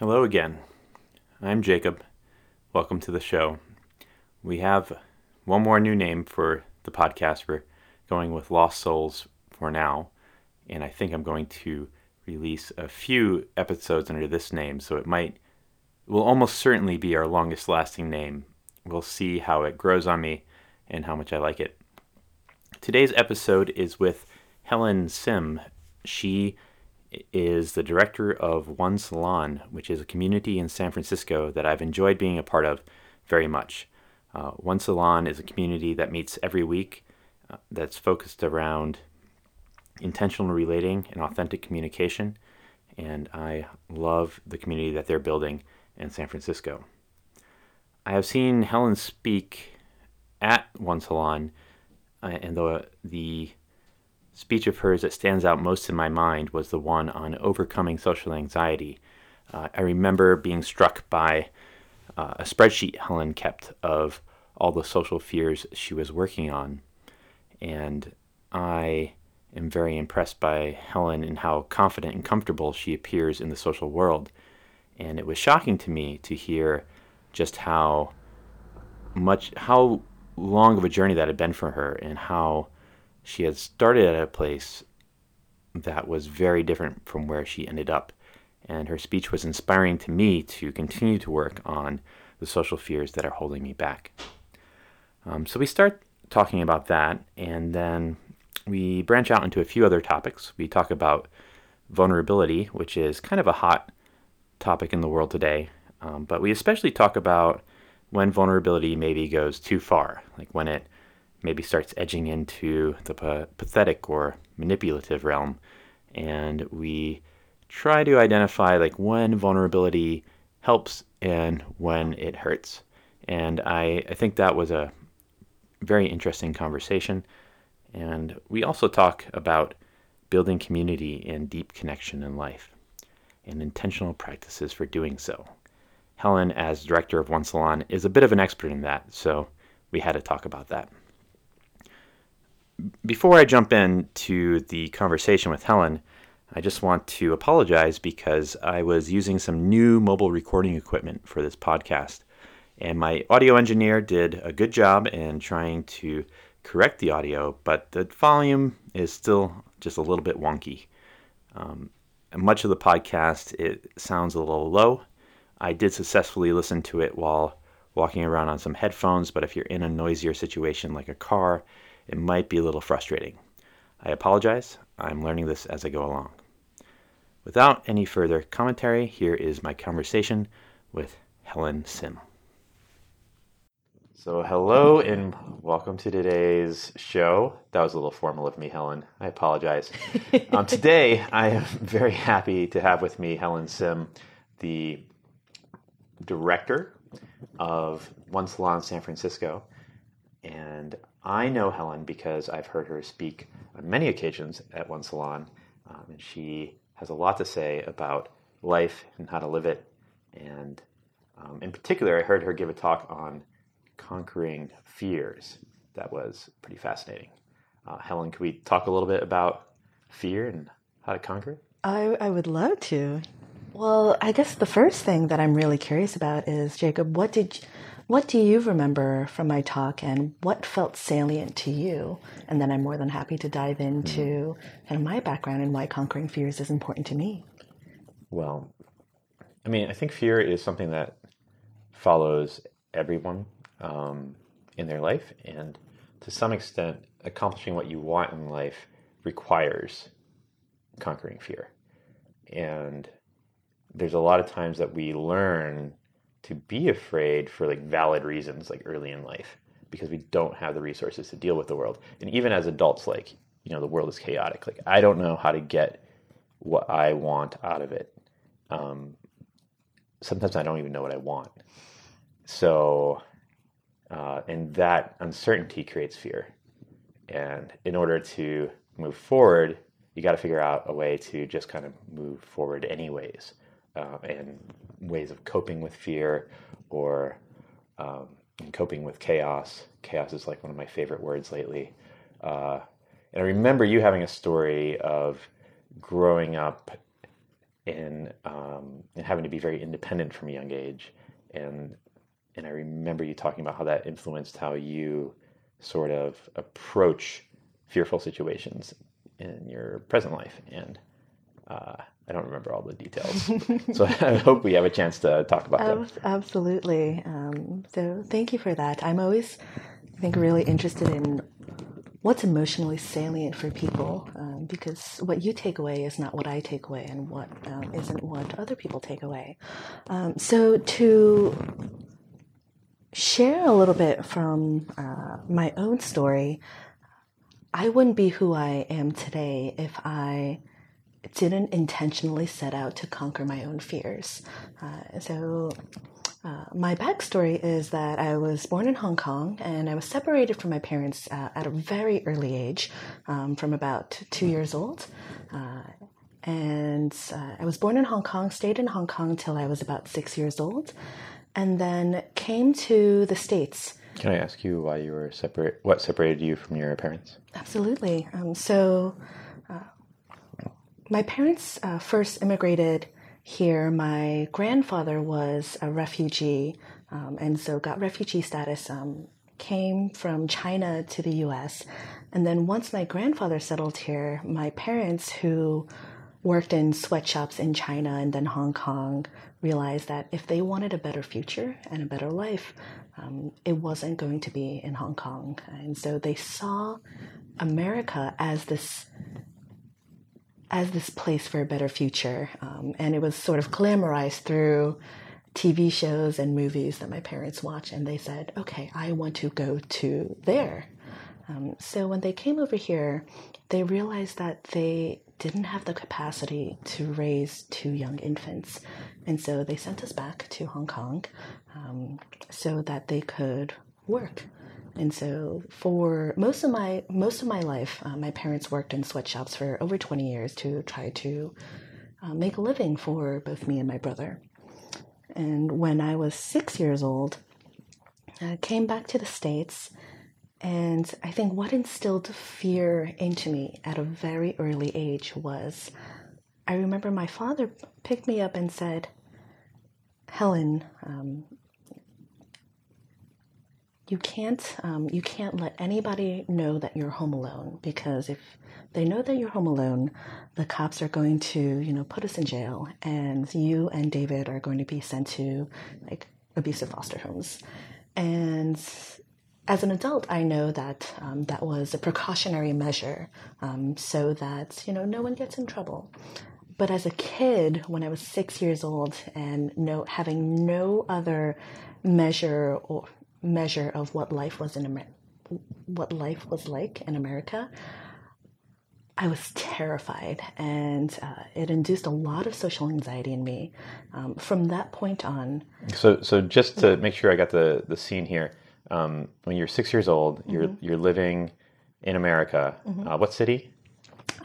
Hello again. I'm Jacob. Welcome to the show. We have one more new name for the podcast. We're going with Lost Souls for now, and I think I'm going to release a few episodes under this name, so it might will almost certainly be our longest lasting name. We'll see how it grows on me and how much I like it. Today's episode is with Helen Sim. She is the director of One Salon, which is a community in San Francisco that I've enjoyed being a part of very much. Uh, One Salon is a community that meets every week uh, that's focused around intentional relating and authentic communication, and I love the community that they're building in San Francisco. I have seen Helen speak at One Salon, uh, and the, the speech of hers that stands out most in my mind was the one on overcoming social anxiety. Uh, I remember being struck by uh, a spreadsheet Helen kept of all the social fears she was working on. And I am very impressed by Helen and how confident and comfortable she appears in the social world. And it was shocking to me to hear just how much, how long of a journey that had been for her and how she had started at a place that was very different from where she ended up. And her speech was inspiring to me to continue to work on the social fears that are holding me back. Um, so we start talking about that, and then we branch out into a few other topics. We talk about vulnerability, which is kind of a hot topic in the world today, um, but we especially talk about when vulnerability maybe goes too far, like when it maybe starts edging into the pathetic or manipulative realm. And we try to identify like when vulnerability helps and when it hurts. And I, I think that was a very interesting conversation. And we also talk about building community and deep connection in life and intentional practices for doing so. Helen, as director of One Salon, is a bit of an expert in that, so we had to talk about that before I jump into the conversation with Helen, I just want to apologize because I was using some new mobile recording equipment for this podcast. And my audio engineer did a good job in trying to correct the audio, but the volume is still just a little bit wonky. Um, much of the podcast, it sounds a little low. I did successfully listen to it while walking around on some headphones, but if you're in a noisier situation like a car, it might be a little frustrating. I apologize. I'm learning this as I go along. Without any further commentary, here is my conversation with Helen Sim. So, hello and welcome to today's show. That was a little formal of me, Helen. I apologize. um, today, I am very happy to have with me Helen Sim, the director of One Salon San Francisco. And I know Helen because I've heard her speak on many occasions at One Salon, um, and she has a lot to say about life and how to live it. And um, in particular, I heard her give a talk on conquering fears. That was pretty fascinating. Uh, Helen, can we talk a little bit about fear and how to conquer it? I, I would love to. Well, I guess the first thing that I'm really curious about is Jacob, what did what do you remember from my talk and what felt salient to you? And then I'm more than happy to dive into mm-hmm. kind of my background and why conquering fears is important to me. Well, I mean, I think fear is something that follows everyone um, in their life. And to some extent, accomplishing what you want in life requires conquering fear. And there's a lot of times that we learn to be afraid for like valid reasons like early in life because we don't have the resources to deal with the world. And even as adults like you know the world is chaotic. Like i don't know how to get what i want out of it. Um, sometimes i don't even know what i want. So uh, and that uncertainty creates fear. And in order to move forward you got to figure out a way to just kind of move forward anyways uh, and ways of coping with fear or um, coping with chaos. Chaos is like one of my favorite words lately. Uh, and I remember you having a story of growing up and um, and having to be very independent from a young age, and and I remember you talking about how that influenced how you sort of approach fearful situations in your present life, and uh, I don't remember all the details. so I hope we have a chance to talk about that. Absolutely. Um, so thank you for that. I'm always, I think, really interested in what's emotionally salient for people um, because what you take away is not what I take away and what um, not what other people take away. Um, so to share a little bit from uh, my own story, I wouldn't be who I am today if I didn't intentionally set out to conquer my own fears. Uh, so, uh, my backstory is that I was born in Hong Kong and I was separated from my parents uh, at a very early age, um, from about two years old. Uh, and uh, I was born in Hong Kong, stayed in Hong Kong till I was about six years old, and then came to the States. Can I ask you why you were separate? What separated you from your parents? Absolutely. Um, so, my parents uh, first immigrated here. My grandfather was a refugee, um, and so got refugee status. Um, came from China to the U.S., and then once my grandfather settled here, my parents, who worked in sweatshops in China and then Hong Kong, realized that if they wanted a better future and a better life, um, it wasn't going to be in Hong Kong. And so they saw America as this as this place for a better future. Um, and it was sort of glamorized through TV shows and movies that my parents watch. And they said, okay, I want to go to there. Um, so when they came over here, they realized that they didn't have the capacity to raise two young infants. And so they sent us back to Hong Kong um, so that they could work. And so for most of my most of my life, uh, my parents worked in sweatshops for over 20 years to try to uh, make a living for both me and my brother. And when I was six years old, I came back to the States. And I think what instilled fear into me at a very early age was I remember my father picked me up and said, Helen, um, you can't um, you can't let anybody know that you're home alone because if they know that you're home alone, the cops are going to you know put us in jail, and you and David are going to be sent to like abusive foster homes. And as an adult, I know that um, that was a precautionary measure um, so that you know no one gets in trouble. But as a kid, when I was six years old and no having no other measure or measure of what life was in Amer- what life was like in America, I was terrified, and uh, it induced a lot of social anxiety in me. Um, from that point on. So, so just to make sure I got the the scene here, um, when you're six years old, you're mm-hmm. you're living in America. Mm-hmm. Uh, what city?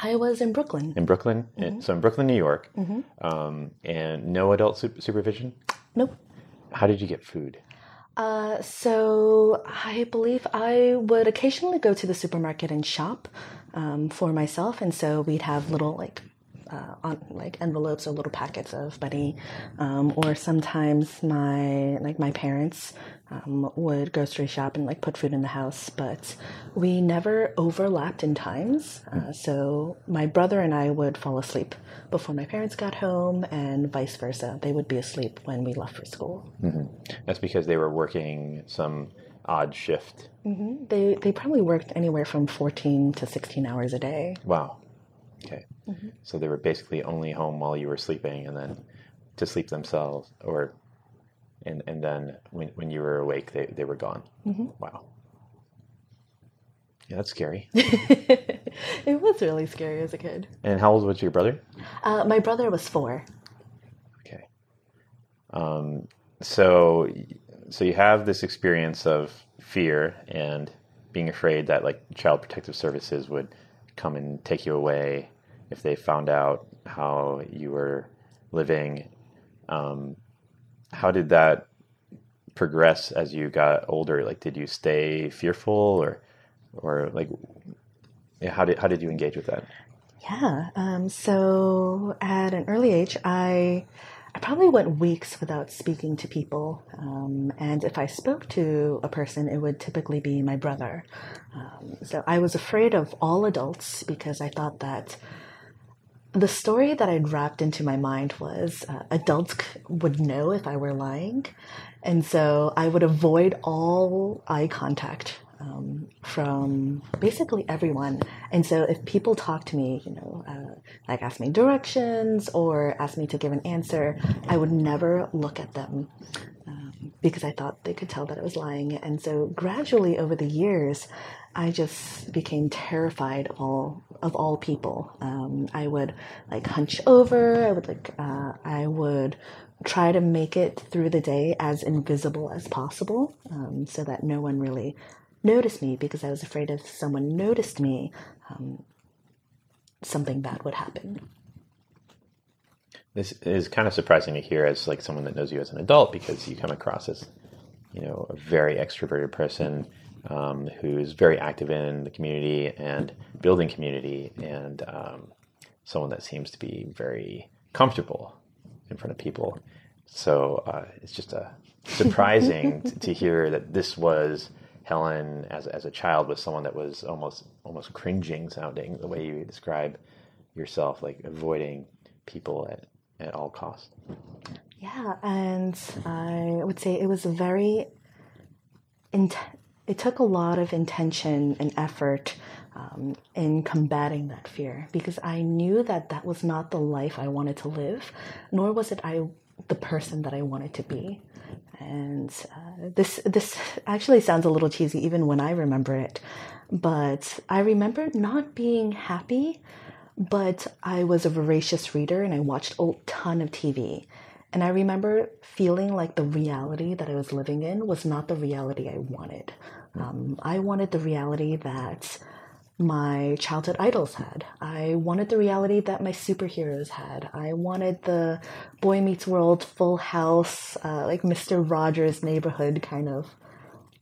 I was in Brooklyn. In Brooklyn, mm-hmm. so in Brooklyn, New York, mm-hmm. um, and no adult supervision. Nope. How did you get food? Uh, so I believe I would occasionally go to the supermarket and shop um, for myself, and so we'd have little like uh, on like envelopes or little packets of money, um, or sometimes my like my parents um, would grocery shop and like put food in the house, but we never overlapped in times. Uh, so my brother and I would fall asleep before my parents got home, and vice versa. They would be asleep when we left for school. Mm-hmm. That's because they were working some odd shift. Mm-hmm. They they probably worked anywhere from fourteen to sixteen hours a day. Wow. Okay. Mm-hmm. So they were basically only home while you were sleeping, and then to sleep themselves, or and and then when when you were awake, they they were gone. Mm-hmm. Wow. Yeah, that's scary. it was really scary as a kid. And how old was your brother? Uh, my brother was four. Okay. Um, so, so you have this experience of fear and being afraid that like child protective services would come and take you away if they found out how you were living. Um, how did that progress as you got older? Like, did you stay fearful, or, or like, how did how did you engage with that? Yeah. Um, so at an early age, I I probably went weeks without speaking to people. Um, and if I spoke to a person, it would typically be my brother. Um, so I was afraid of all adults because I thought that the story that I'd wrapped into my mind was uh, adults would know if I were lying. And so I would avoid all eye contact um, from basically everyone. And so if people talk to me, you know, uh, like ask me directions or ask me to give an answer, I would never look at them um, because I thought they could tell that I was lying. And so gradually over the years, I just became terrified of all of all people. Um, I would like hunch over. I would like uh, I would try to make it through the day as invisible as possible, um, so that no one really noticed me because I was afraid if someone noticed me, um, something bad would happen. This is kind of surprising to hear as like someone that knows you as an adult because you come across as, you know, a very extroverted person um, who's very active in the community and building community and um, someone that seems to be very comfortable in front of people. So uh, it's just a surprising to, to hear that this was Helen as as a child was someone that was almost almost cringing sounding the way you describe yourself, like avoiding people at at all costs. Yeah, and I would say it was a very. Int- it took a lot of intention and effort um, in combating that fear because I knew that that was not the life I wanted to live, nor was it I the person that I wanted to be. And uh, this this actually sounds a little cheesy even when I remember it, but I remember not being happy, but I was a voracious reader and I watched a ton of TV. And I remember feeling like the reality that I was living in was not the reality I wanted. Um, I wanted the reality that my childhood idols had. I wanted the reality that my superheroes had. I wanted the Boy Meets World, Full House, uh, like Mr. Rogers' neighborhood kind of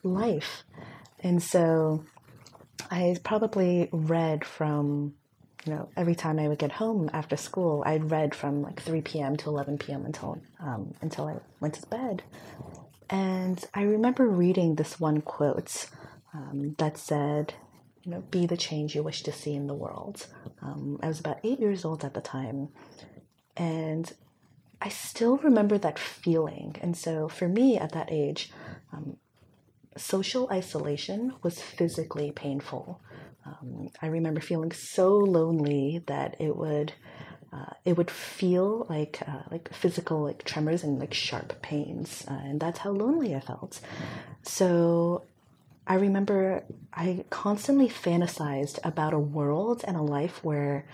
life. And so I probably read from, you know, every time I would get home after school, I'd read from like 3 p.m. to 11 p.m. until um, until I went to bed. And I remember reading this one quote um, that said, you know, be the change you wish to see in the world. Um, I was about eight years old at the time, and I still remember that feeling. And so, for me at that age, um, social isolation was physically painful. Um, I remember feeling so lonely that it would. Uh, it would feel like uh, like physical like tremors and like sharp pains, uh, and that's how lonely I felt. So I remember I constantly fantasized about a world and a life where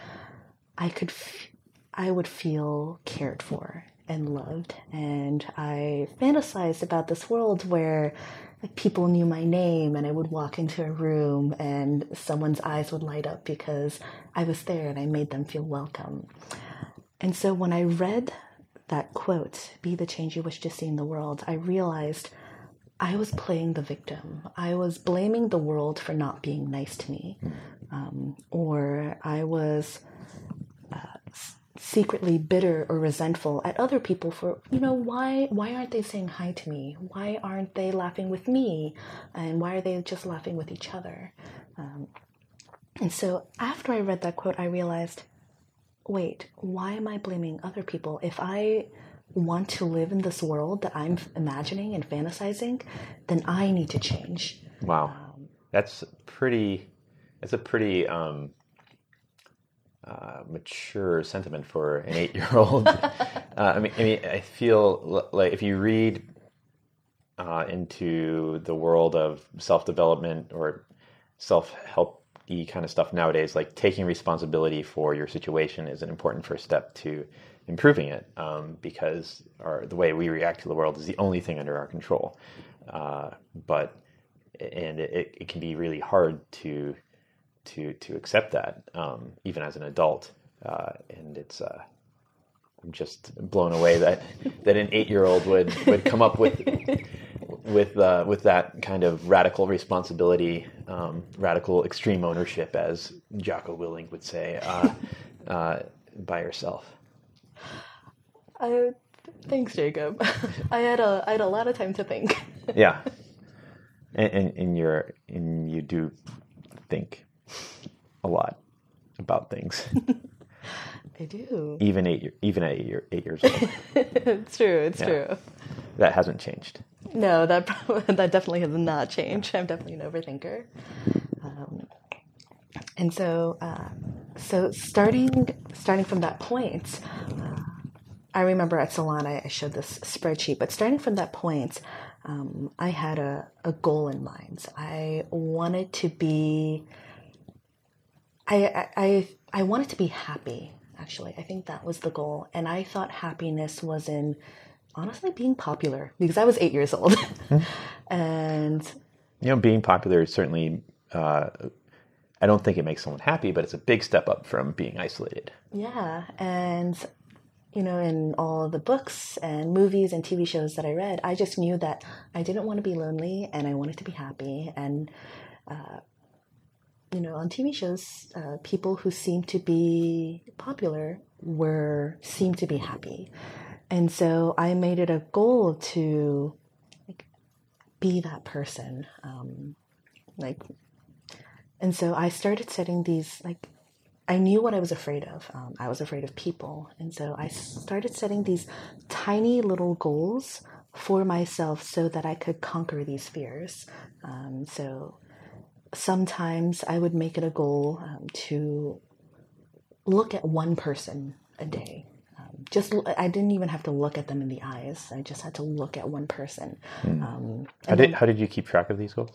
I could, f- I would feel cared for and loved, and I fantasized about this world where like people knew my name and I would walk into a room and someone's eyes would light up because I was there and I made them feel welcome. And so when I read that quote, be the change you wish to see in the world, I realized I was playing the victim. I was blaming the world for not being nice to me. Um, or I was uh, secretly bitter or resentful at other people for, you know, why, why aren't they saying hi to me? Why aren't they laughing with me? And why are they just laughing with each other? Um, and so after I read that quote, I realized wait, why am I blaming other people? If I want to live in this world that I'm imagining and fantasizing, then I need to change. Wow, um, that's pretty. That's a pretty um, uh, mature sentiment for an eight-year-old. uh, I mean, I mean, I feel like if you read uh, into the world of self-development or self-help kind of stuff nowadays, like taking responsibility for your situation is an important first step to improving it um, because our, the way we react to the world is the only thing under our control. Uh, but and it, it can be really hard to to to accept that um, even as an adult. Uh, and it's uh, I'm just blown away that that an eight year old would would come up with with uh, with that kind of radical responsibility, um, radical extreme ownership, as Jocko Willink would say, uh, uh, by yourself? Uh, thanks, Jacob. I had a I had a lot of time to think. yeah, and, and, and you're and you do think a lot about things. I do. Even eight, even at eight, eight years old. it's true. It's yeah. true. That hasn't changed. No, that that definitely has not changed. I'm definitely an overthinker. Um, and so, uh, so starting starting from that point, uh, I remember at Salon I showed this spreadsheet. But starting from that point, um, I had a, a goal in mind. I wanted to be. I, I I wanted to be happy actually. I think that was the goal. And I thought happiness was in honestly being popular because I was eight years old. mm-hmm. And, you know, being popular is certainly, uh, I don't think it makes someone happy, but it's a big step up from being isolated. Yeah. And, you know, in all the books and movies and TV shows that I read, I just knew that I didn't want to be lonely and I wanted to be happy. And, uh, you know, on TV shows, uh, people who seem to be popular were seem to be happy, and so I made it a goal to like, be that person. Um, like, and so I started setting these like. I knew what I was afraid of. Um, I was afraid of people. And so I started setting these tiny little goals for myself so that I could conquer these fears. Um, so sometimes I would make it a goal um, to look at one person a day. Um, just I didn't even have to look at them in the eyes. I just had to look at one person. Mm. Um, how did then, how did you keep track of these goals?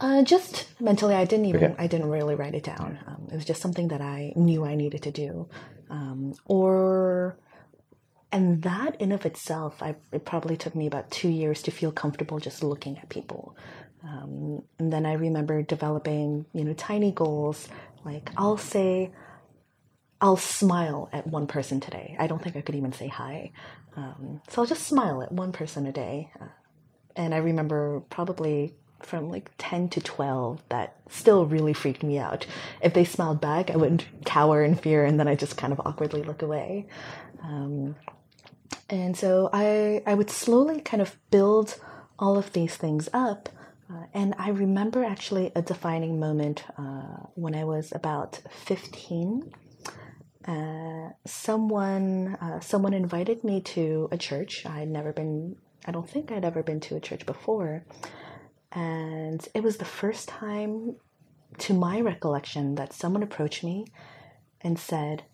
Uh, just mentally, I didn't even okay. I didn't really write it down. Um, it was just something that I knew I needed to do, um, or and that in of itself, I, it probably took me about two years to feel comfortable just looking at people. Um, and then I remember developing, you know, tiny goals. Like I'll say, I'll smile at one person today. I don't think I could even say hi. Um, so I'll just smile at one person a day. Uh, and I remember probably from like 10 to 12 that still really freaked me out. If they smiled back, I would cower in fear and then I just kind of awkwardly look away. Um, and so I, I would slowly kind of build all of these things up uh, and I remember actually a defining moment uh, when I was about 15. Uh, someone uh, someone invited me to a church. I had never been. I don't think I'd ever been to a church before, and it was the first time, to my recollection, that someone approached me and said,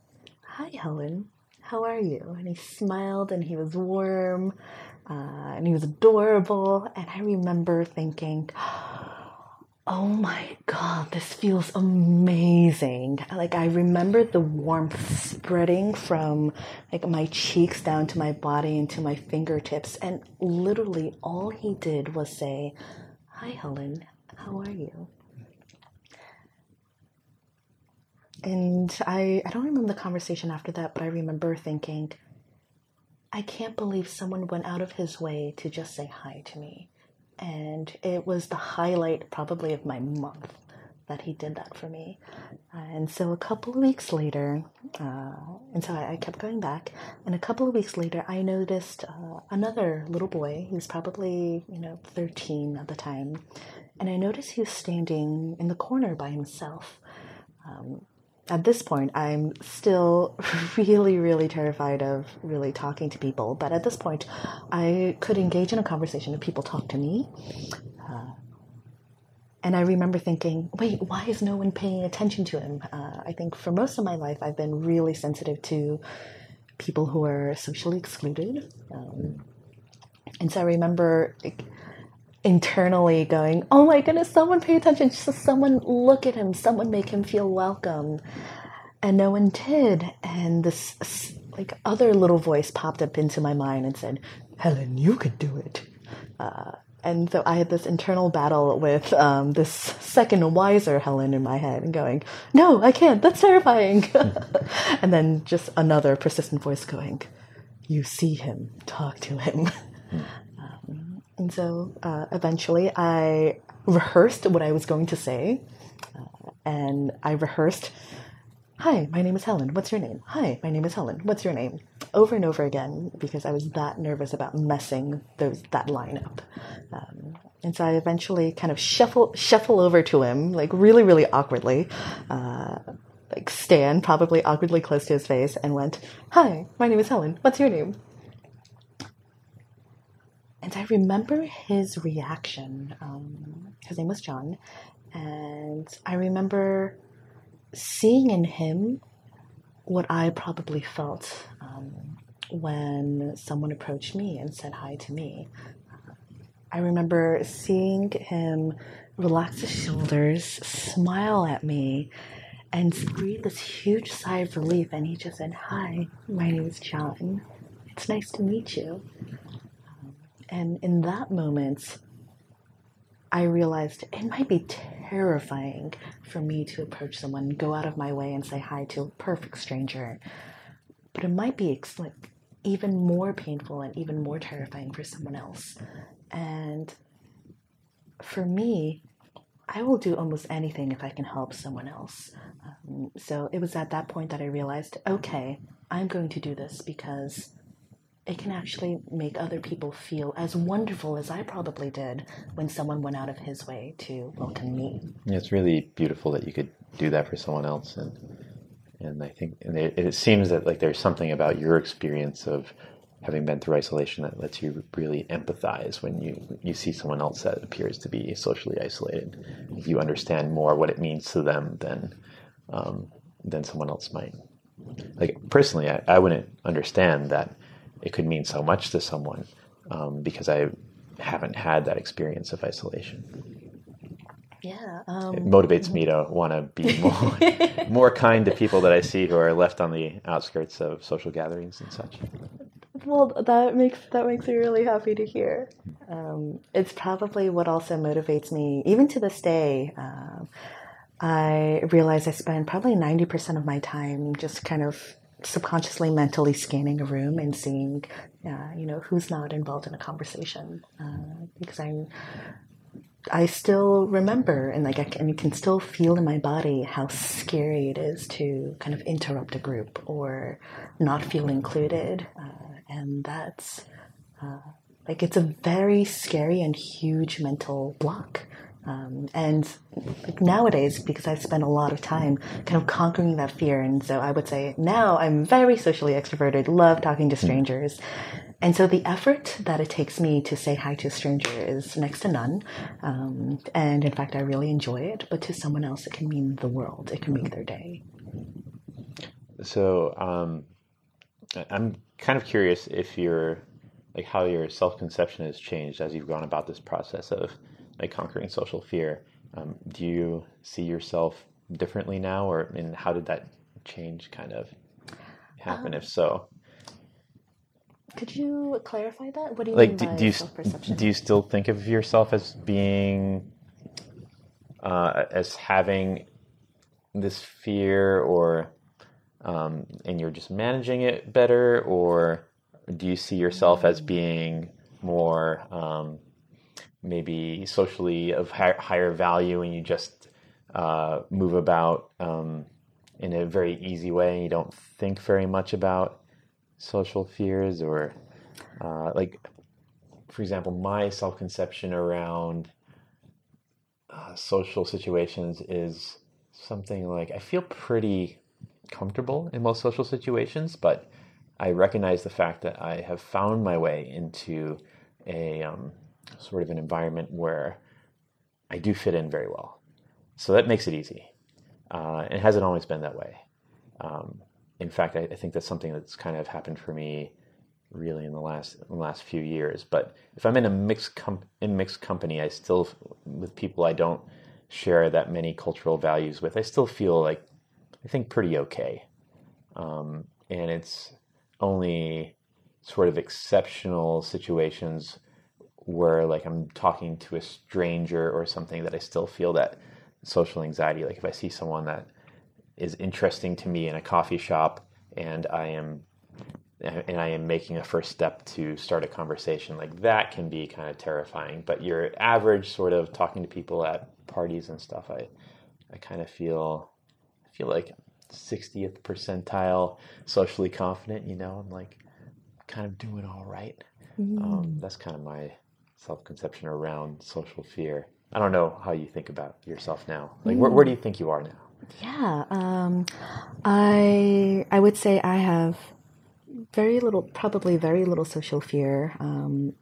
"Hi, Helen. How are you?" And he smiled and he was warm uh, and he was adorable. And I remember thinking, oh my god, this feels amazing. Like I remember the warmth spreading from like my cheeks down to my body and to my fingertips. And literally all he did was say, Hi Helen, how are you? And I, I don't remember the conversation after that, but I remember thinking, I can't believe someone went out of his way to just say hi to me. And it was the highlight, probably, of my month that he did that for me. and so a couple of weeks later, uh, and so I, I, kept going back. And a couple of weeks later, I noticed uh, another little boy. He was probably, you know, 13 at the time. And I noticed he was standing in the corner by himself. Um, at this point, I'm still really, really terrified of really talking to people. But at this point, I could engage in a conversation if people talk to me. Uh, and I remember thinking, wait, why is no one paying attention to him? Uh, I think for most of my life, I've been really sensitive to people who are socially excluded. Um, and so I remember. Like, internally going, oh my goodness, someone pay attention. Just someone look at him, someone make him feel welcome. And no one did. And this like other little voice popped up into my mind and said, Helen, you could do it. Uh, and so I had this internal battle with um, this second wiser Helen in my head and going, no, I can't. That's terrifying. and then just another persistent voice going, you see him, talk to him. And so uh, eventually I rehearsed what I was going to say. Uh, and I rehearsed, Hi, my name is Helen. What's your name? Hi, my name is Helen. What's your name? Over and over again because I was that nervous about messing those that lineup. Um, and so I eventually kind of shuffle shuffle over to him, like really, really awkwardly, uh, like stand probably awkwardly close to his face, and went, "Hi, my name is Helen. What's your name?" And I remember his reaction. Um, his name was John, and I remember seeing in him what I probably felt um, when someone approached me and said hi to me. I remember seeing him relax his shoulders, smile at me, and breathe this huge sigh of relief. And he just said, Hi, my name is John. It's nice to meet you. And in that moment, I realized it might be terrifying for me to approach someone, go out of my way and say hi to a perfect stranger. But it might be like even more painful and even more terrifying for someone else. And for me, I will do almost anything if I can help someone else. Um, so it was at that point that I realized okay, I'm going to do this because it can actually make other people feel as wonderful as I probably did when someone went out of his way to welcome me. Yeah, it's really beautiful that you could do that for someone else, and and I think and it, it seems that like there's something about your experience of having been through isolation that lets you really empathize when you you see someone else that appears to be socially isolated. You understand more what it means to them than um, than someone else might. Like personally, I, I wouldn't understand that it could mean so much to someone um, because I haven't had that experience of isolation. Yeah, um, it motivates me to want to be more more kind to people that I see who are left on the outskirts of social gatherings and such. Well, that makes that makes me really happy to hear. Um, it's probably what also motivates me, even to this day. Uh, I realize I spend probably ninety percent of my time just kind of subconsciously mentally scanning a room and seeing uh, you know who's not involved in a conversation uh, because i'm i still remember and like I can, can still feel in my body how scary it is to kind of interrupt a group or not feel included uh, and that's uh, like it's a very scary and huge mental block um, and nowadays, because I've spent a lot of time kind of conquering that fear, and so I would say now I'm very socially extroverted, love talking to strangers. And so the effort that it takes me to say hi to a stranger is next to none. Um, and in fact, I really enjoy it. But to someone else, it can mean the world, it can make their day. So um, I'm kind of curious if you're like how your self conception has changed as you've gone about this process of like conquering social fear. Um, do you see yourself differently now, or and how did that change kind of happen? Um, if so, could you clarify that? What do you like? mean do, do you do you still think of yourself as being uh, as having this fear, or um, and you're just managing it better, or do you see yourself as mm. being more um, maybe socially of higher, higher value and you just uh, move about um, in a very easy way and you don't think very much about social fears or uh, like for example my self-conception around uh, social situations is something like i feel pretty comfortable in most social situations but i recognize the fact that i have found my way into a um, sort of an environment where I do fit in very well. So that makes it easy. Uh, it hasn't always been that way. Um, in fact, I, I, think that's something that's kind of happened for me really in the last in the last few years. But if I'm in a mixed com- in mixed company, I still with people I don't share that many cultural values with, I still feel like I think pretty okay. Um, and it's only sort of exceptional situations where like I'm talking to a stranger or something that I still feel that social anxiety. Like if I see someone that is interesting to me in a coffee shop and I am and I am making a first step to start a conversation, like that can be kind of terrifying. But your average sort of talking to people at parties and stuff, I I kind of feel I feel like 60th percentile socially confident. You know, I'm like kind of doing all right. Mm. Um, that's kind of my self conception around social fear. I don't know how you think about yourself now. Like, mm. where, where do you think you are now? Yeah, um, I I would say I have very little, probably very little social fear. Um,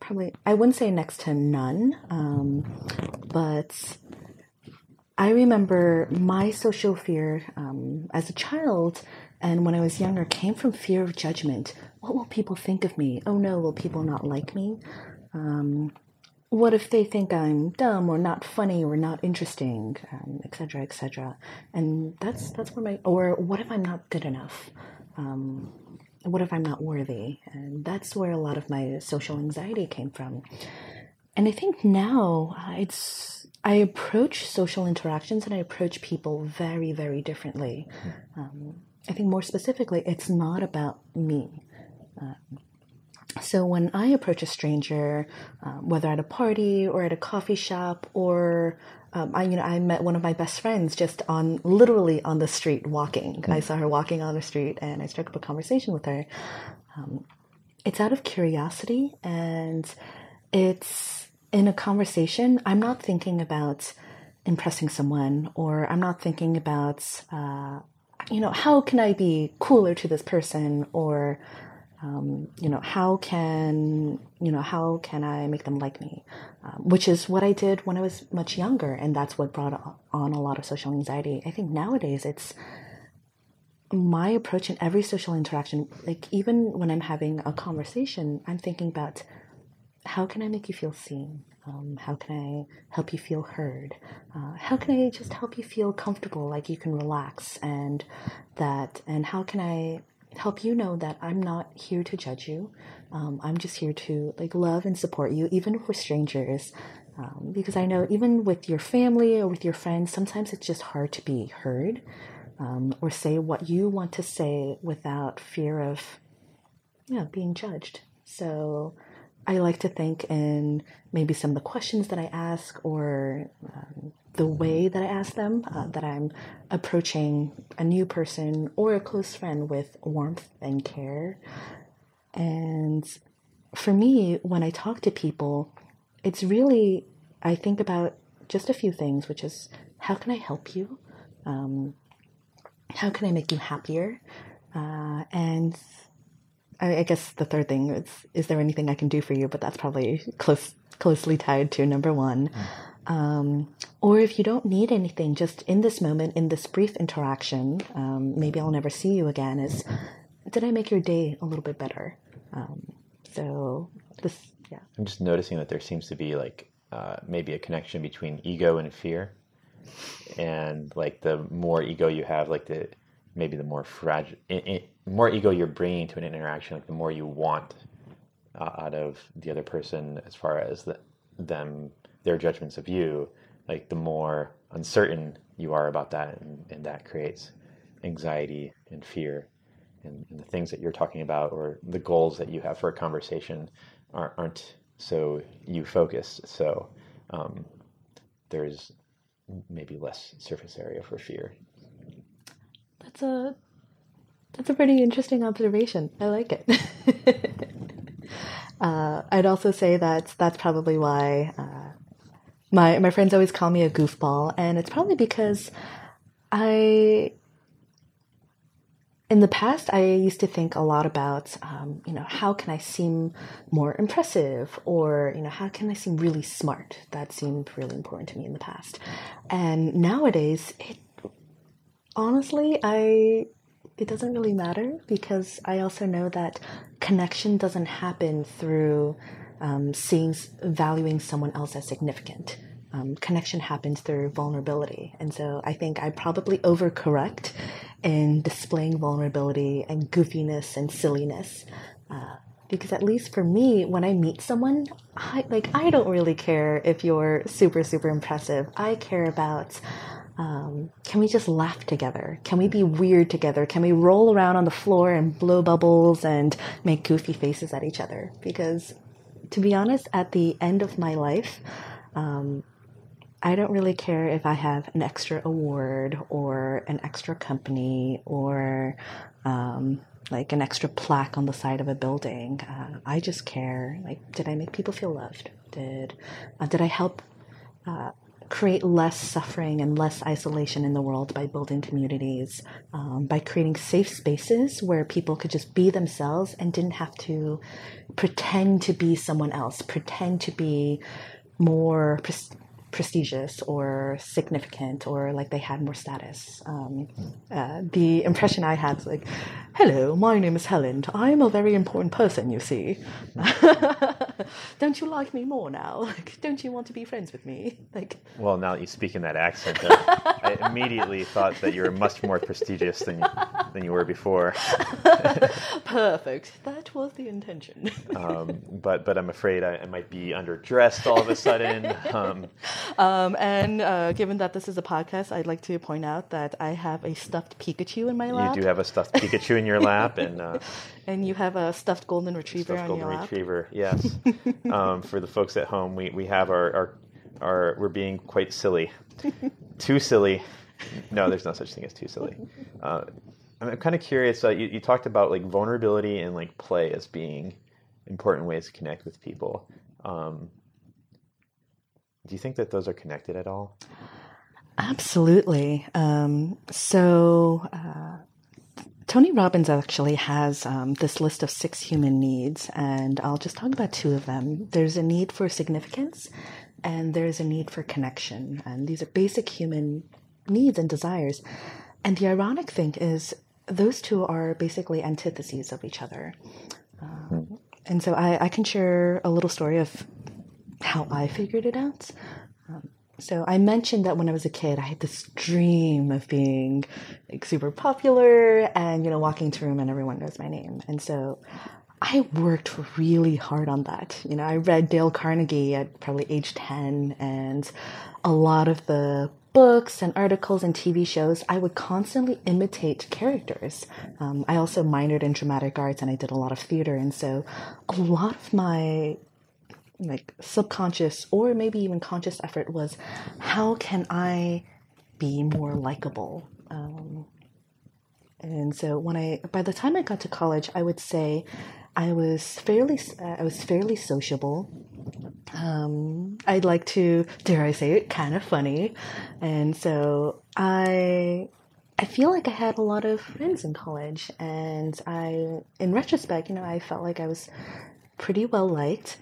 probably, I wouldn't say next to none, um, but I remember my social fear um, as a child and when I was younger came from fear of judgment. What will people think of me? Oh no, will people not like me? Um, what if they think I'm dumb or not funny or not interesting, etc., um, etc. Et and that's that's where my or what if I'm not good enough? Um, what if I'm not worthy? And that's where a lot of my social anxiety came from. And I think now uh, it's I approach social interactions and I approach people very very differently. Um, I think more specifically, it's not about me. Uh, so when I approach a stranger, um, whether at a party or at a coffee shop, or um, I, you know, I met one of my best friends just on literally on the street walking. Mm-hmm. I saw her walking on the street, and I struck up a conversation with her. Um, it's out of curiosity, and it's in a conversation. I'm not thinking about impressing someone, or I'm not thinking about, uh, you know, how can I be cooler to this person, or um, you know how can you know how can i make them like me? Um, which is what i did when i was much younger and that's what brought on a lot of social anxiety. I think nowadays it's my approach in every social interaction like even when i'm having a conversation i'm thinking about how can i make you feel seen um, how can i help you feel heard uh, how can i just help you feel comfortable like you can relax and that and how can i help you know that I'm not here to judge you. Um, I'm just here to like love and support you, even if we're strangers. Um, because I know even with your family or with your friends, sometimes it's just hard to be heard um, or say what you want to say without fear of, yeah, being judged. So I like to think in maybe some of the questions that I ask or um, the way that I ask them, uh, that I'm approaching a new person or a close friend with warmth and care. And for me, when I talk to people, it's really, I think about just a few things, which is how can I help you? Um, how can I make you happier? Uh, and I, I, guess the third thing is, is there anything I can do for you? But that's probably close, closely tied to number one. Mm. Um, or if you don't need anything, just in this moment, in this brief interaction, um, maybe I'll never see you again, is did I make your day a little bit better? Um, so this, yeah. I'm just noticing that there seems to be like uh, maybe a connection between ego and fear. And like the more ego you have, like the maybe the more fragile, more ego you're bringing to an interaction, like the more you want uh, out of the other person as far as the, them their judgments of you, like the more uncertain you are about that, and, and that creates anxiety and fear. And, and, the things that you're talking about, or the goals that you have for a conversation, aren't, aren't so you focused. So um, there's maybe less surface area for fear. That's a that's a pretty interesting observation. I like it. uh, I'd also say that that's probably why uh, my my friends always call me a goofball, and it's probably because I in the past, I used to think a lot about, um, you know, how can I seem more impressive, or you know, how can I seem really smart? That seemed really important to me in the past, and nowadays, it honestly, I it doesn't really matter because I also know that connection doesn't happen through um, seeing valuing someone else as significant. Um, connection happens through vulnerability, and so I think I probably overcorrect in displaying vulnerability and goofiness and silliness. Uh, because at least for me, when I meet someone, I like I don't really care if you're super super impressive. I care about Um, can we just laugh together? Can we be weird together? Can we roll around on the floor and blow bubbles and make goofy faces at each other? Because, to be honest, at the end of my life, um, I don't really care if I have an extra award or an extra company or um, like an extra plaque on the side of a building. Uh, I just care like, did I make people feel loved? Did uh, did I help uh, create less suffering and less isolation in the world by building communities, um, by creating safe spaces where people could just be themselves and didn't have to pretend to be someone else, pretend to be more prestigious or significant or like they had more status. Um, uh, the impression I had was like, hello, my name is Helen. I am a very important person, you see. don't you like me more now? Like, don't you want to be friends with me? Like, well, now that you speak in that accent, uh, I immediately thought that you were much more prestigious than than you were before. Perfect. That was the intention. Um, but but I'm afraid I, I, might be underdressed all of a sudden. Um, um, and uh, given that this is a podcast, I'd like to point out that I have a stuffed Pikachu in my lap. You do have a stuffed Pikachu in your lap, and uh, and you have a stuffed golden retriever stuffed golden retriever. Yes. um, for the folks at home, we we have our our, our we're being quite silly, too silly. No, there's no such thing as too silly. Uh, I'm kind of curious. Uh, you, you talked about like vulnerability and like play as being important ways to connect with people. Um, do you think that those are connected at all? Absolutely. Um, so, uh, Tony Robbins actually has um, this list of six human needs, and I'll just talk about two of them. There's a need for significance, and there's a need for connection. And these are basic human needs and desires. And the ironic thing is, those two are basically antitheses of each other. Um, and so I, I, can share a little story of how I figured it out. Um, so I mentioned that when I was a kid, I had this dream of being like super popular and you know walking a room and everyone knows my name. And so I worked really hard on that. You know, I read Dale Carnegie at probably age 10 and a lot of the books and articles and TV shows, I would constantly imitate characters. Um, I also minored in dramatic arts and I did a lot of theater. And so a lot of my like subconscious or maybe even conscious effort was how can I be more likable? Um, and so when I, by the time I got to college, I would say I was fairly, uh, I was fairly sociable. Um, I'd like to, dare I say it, kind of funny, and so I, I feel like I had a lot of friends in college, and I, in retrospect, you know, I felt like I was pretty well liked.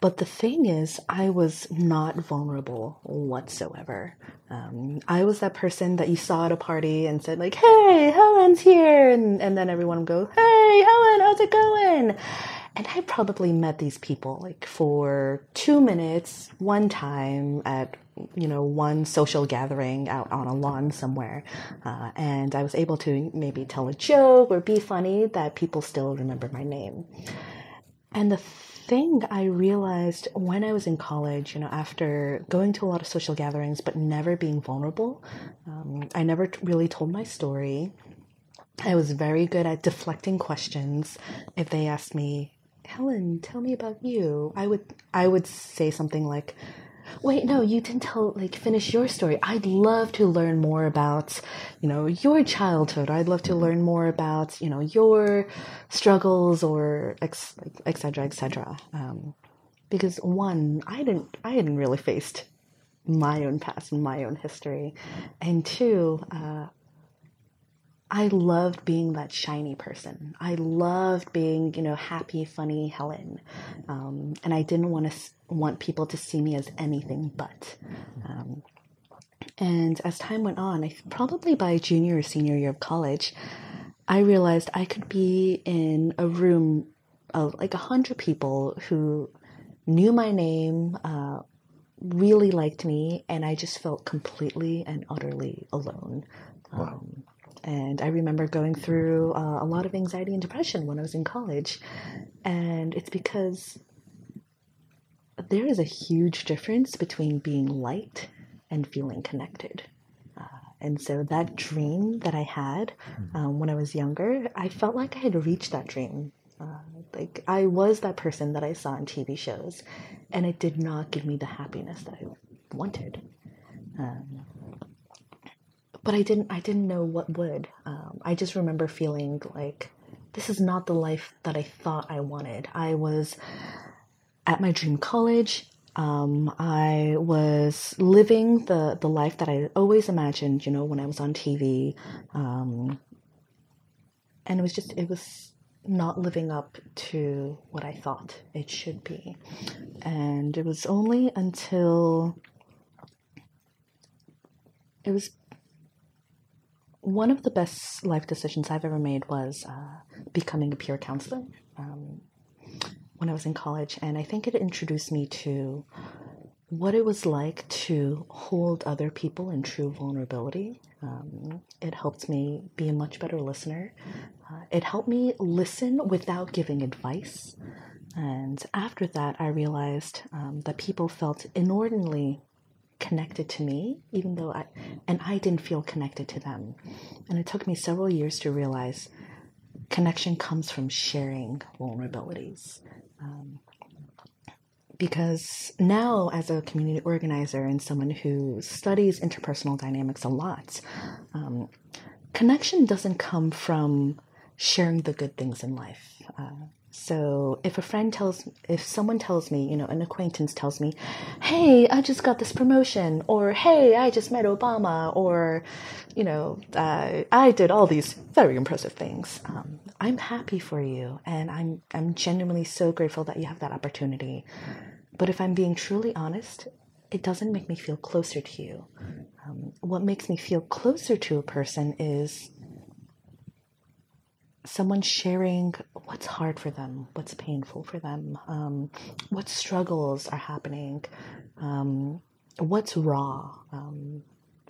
But the thing is, I was not vulnerable whatsoever. Um, I was that person that you saw at a party and said like, "Hey, Helen's here," and, and then everyone would go, "Hey, Helen, how's it going?" And I probably met these people like for two minutes, one time at you know one social gathering out on a lawn somewhere, uh, and I was able to maybe tell a joke or be funny that people still remember my name. And the thing I realized when I was in college, you know, after going to a lot of social gatherings but never being vulnerable, um, I never t- really told my story. I was very good at deflecting questions. If they asked me, Helen, tell me about you, I would I would say something like, wait, no, you didn't tell, like, finish your story. I'd love to learn more about, you know, your childhood. I'd love to learn more about, you know, your struggles or et cetera, et cetera. Um, because one, I didn't, I hadn't really faced my own past and my own history. And two, uh, I loved being that shiny person. I loved being, you know, happy, funny Helen, um, and I didn't want to want people to see me as anything but. Um, and as time went on, I probably by junior or senior year of college, I realized I could be in a room of like a hundred people who knew my name, uh, really liked me, and I just felt completely and utterly alone. Wow. Um, and I remember going through uh, a lot of anxiety and depression when I was in college. And it's because there is a huge difference between being liked and feeling connected. Uh, and so that dream that I had mm-hmm. um, when I was younger, I felt like I had reached that dream. Uh, like I was that person that I saw in TV shows, and it did not give me the happiness that I wanted. Um, but I didn't. I didn't know what would. Um, I just remember feeling like this is not the life that I thought I wanted. I was at my dream college. Um, I was living the, the life that I always imagined, you know, when I was on TV. Um, and it was just, it was not living up to what I thought it should be. And it was only until it was one of the best life decisions I've ever made was uh, becoming a peer counselor. Um, when I was in college, and I think it introduced me to what it was like to hold other people in true vulnerability. Um, it helped me be a much better listener. Uh, it helped me listen without giving advice. And after that, I realized um, that people felt inordinately connected to me, even though I, and I didn't feel connected to them. And it took me several years to realize connection comes from sharing vulnerabilities. Um, because now, as a community organizer and someone who studies interpersonal dynamics a lot, um, connection doesn't come from sharing the good things in life. Uh, so if a friend tells, if someone tells me, you know, an acquaintance tells me, hey, I just got this promotion, or hey, I just met Obama, or, you know, uh, I did all these very impressive things. Um, I'm happy for you, and I'm I'm genuinely so grateful that you have that opportunity. But if I'm being truly honest, it doesn't make me feel closer to you. Um, what makes me feel closer to a person is someone sharing what's hard for them, what's painful for them, um, what struggles are happening, um, what's raw um,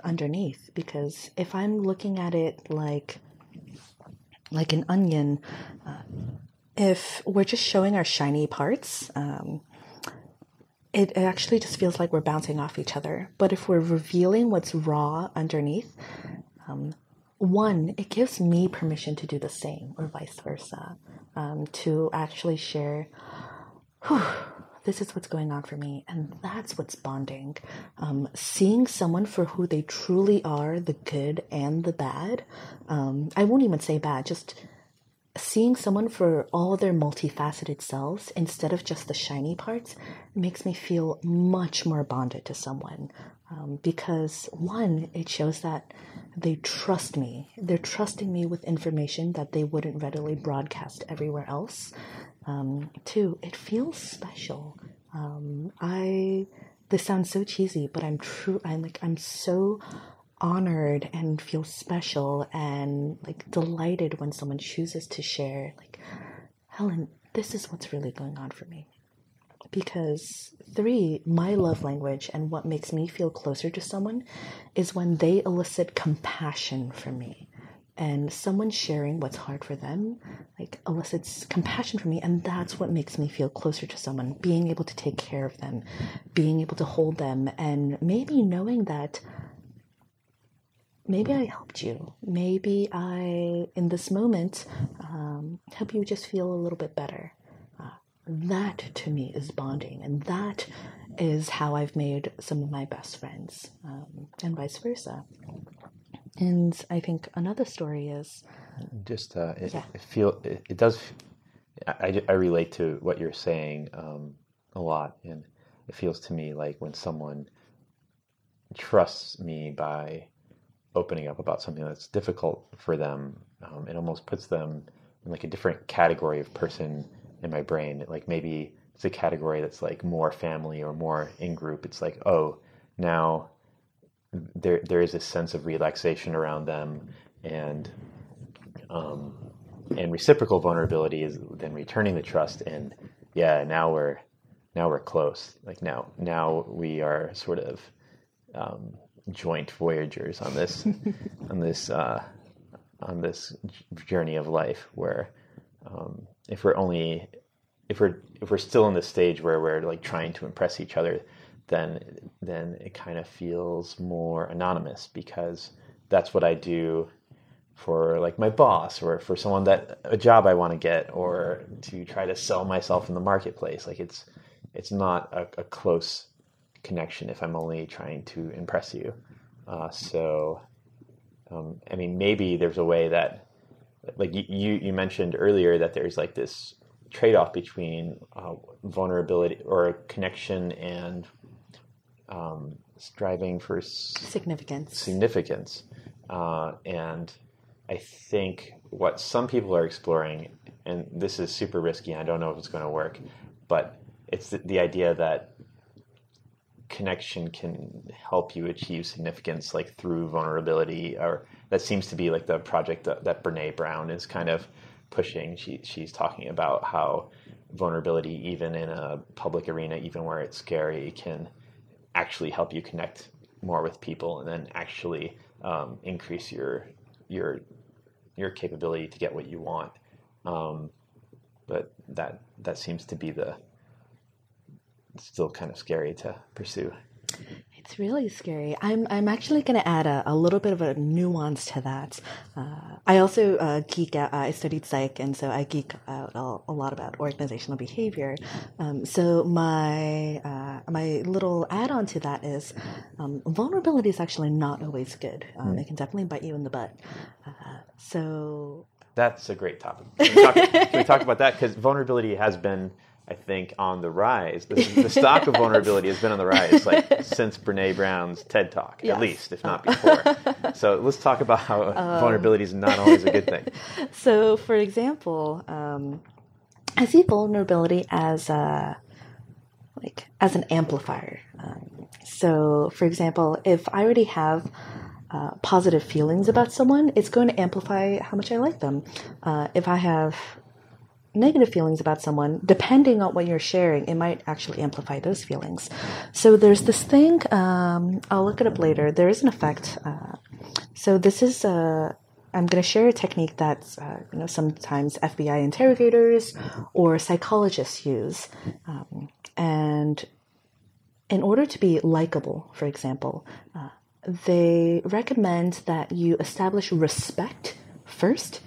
underneath. Because if I'm looking at it like like an onion, uh, if we're just showing our shiny parts, um, it, it actually just feels like we're bouncing off each other. But if we're revealing what's raw underneath, um, one, it gives me permission to do the same, or vice versa, um, to actually share, whew, this is what's going on for me. And that's what's bonding. Um, seeing someone for who they truly are, the good and the bad. Um, I won't even say bad, just seeing someone for all their multifaceted selves instead of just the shiny parts makes me feel much more bonded to someone. Um, because one, it shows that they trust me. They're trusting me with information that they wouldn't readily broadcast everywhere else. Um, two, it feels special. Um, I this sounds so cheesy, but I'm true. I'm like I'm so honored and feel special and like delighted when someone chooses to share. Like, Helen, this is what's really going on for me because three, my love language and what makes me feel closer to someone is when they elicit compassion from me. And someone sharing what's hard for them, like elicits compassion from me, and that's what makes me feel closer to someone. Being able to take care of them, being able to hold them, and maybe knowing that maybe I helped you. Maybe I, in this moment, um, help you just feel a little bit better that to me is bonding and that is how i've made some of my best friends um, and vice versa and i think another story is just uh, it, yeah. it feel it, it, does I, I relate to what you're saying um, a lot and it feels to me like when someone trusts me by opening up about something that's difficult for them um, it almost puts them in like a different category of person in my brain. Like maybe it's a category that's like more family or more in group. It's like, oh, now there there is a sense of relaxation around them and um, and reciprocal vulnerability is then returning the trust and yeah now we're now we're close like now now we are sort of um, joint voyagers on this on this uh, on this journey of life where um, if we're only if we're if we're still in the stage where we're like trying to impress each other, then then it kind of feels more anonymous because that's what I do for like my boss or for someone that a job I want to get or to try to sell myself in the marketplace. Like it's it's not a, a close connection if I'm only trying to impress you. Uh, so, um, I mean, maybe there's a way that, like you you mentioned earlier, that there's like this trade-off between uh, vulnerability or connection and um, striving for significance. Significance, uh, and I think what some people are exploring, and this is super risky, I don't know if it's going to work, but it's the, the idea that connection can help you achieve significance like through vulnerability or that seems to be like the project that, that brene brown is kind of pushing she, she's talking about how vulnerability even in a public arena even where it's scary can actually help you connect more with people and then actually um, increase your your your capability to get what you want. Um, but that that seems to be the still kind of scary to pursue. It's really scary. I'm I'm actually going to add a, a little bit of a nuance to that. Uh, I also uh, geek out. I studied psych, and so I geek out a, a lot about organizational behavior. Um, so my uh, my little add on to that is um, vulnerability is actually not always good. Um, mm. It can definitely bite you in the butt. Uh, so that's a great topic. Can we talk, can we talk about that? Because vulnerability has been I think, on the rise. The, the stock of vulnerability has been on the rise like since Brene Brown's TED Talk, yes. at least, if not before. so let's talk about how um, vulnerability is not always a good thing. So, for example, um, I see vulnerability as a like as an amplifier. Um, so, for example, if I already have uh, positive feelings about someone, it's going to amplify how much I like them. Uh, if I have negative feelings about someone, depending on what you're sharing, it might actually amplify those feelings. So there's this thing, um, I'll look it up later. There is an effect. Uh, so this is, uh, I'm going to share a technique that uh, you know sometimes FBI interrogators or psychologists use, um, and in order to be likable, for example, uh, they recommend that you establish respect first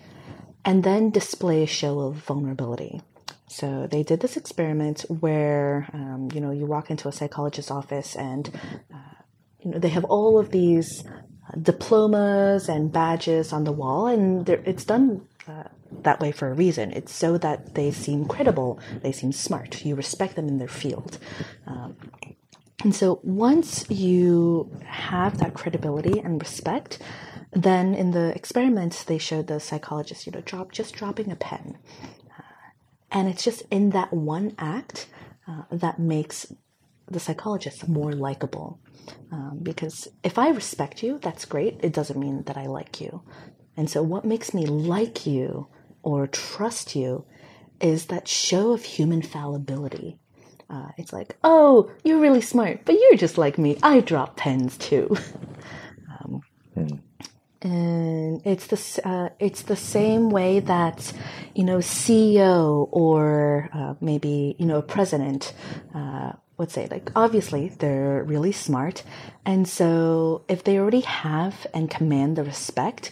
and then display a show of vulnerability. So they did this experiment where, um, you know, you walk into a psychologist's office and, uh, you know, they have all of these uh, diplomas and badges on the wall, and it's done uh, that way for a reason. It's so that they seem credible, they seem smart, you respect them in their field. Um, and so once you have that credibility and respect, then in the experiments, they showed the psychologist, you know, drop just dropping a pen, uh, and it's just in that one act uh, that makes the psychologist more likable. Um, because if I respect you, that's great. It doesn't mean that I like you. And so, what makes me like you or trust you is that show of human fallibility. Uh, it's like, oh, you're really smart, but you're just like me. I drop pens too. and it's the uh, it's the same way that you know CEO or uh, maybe you know president uh, would say like obviously they're really smart. And so if they already have and command the respect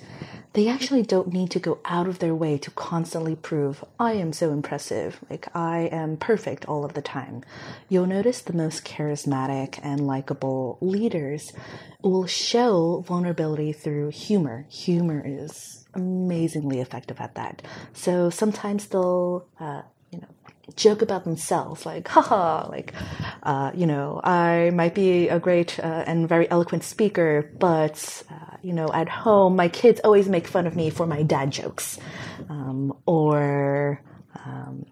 they actually don't need to go out of their way to constantly prove, I am so impressive, like I am perfect all of the time. You'll notice the most charismatic and likable leaders will show vulnerability through humor. Humor is amazingly effective at that. So sometimes they'll, uh, you know, joke about themselves, like, haha, like, uh, you know, I might be a great uh, and very eloquent speaker, but, uh, you know, at home, my kids always make fun of me for my dad jokes. Um, or, um,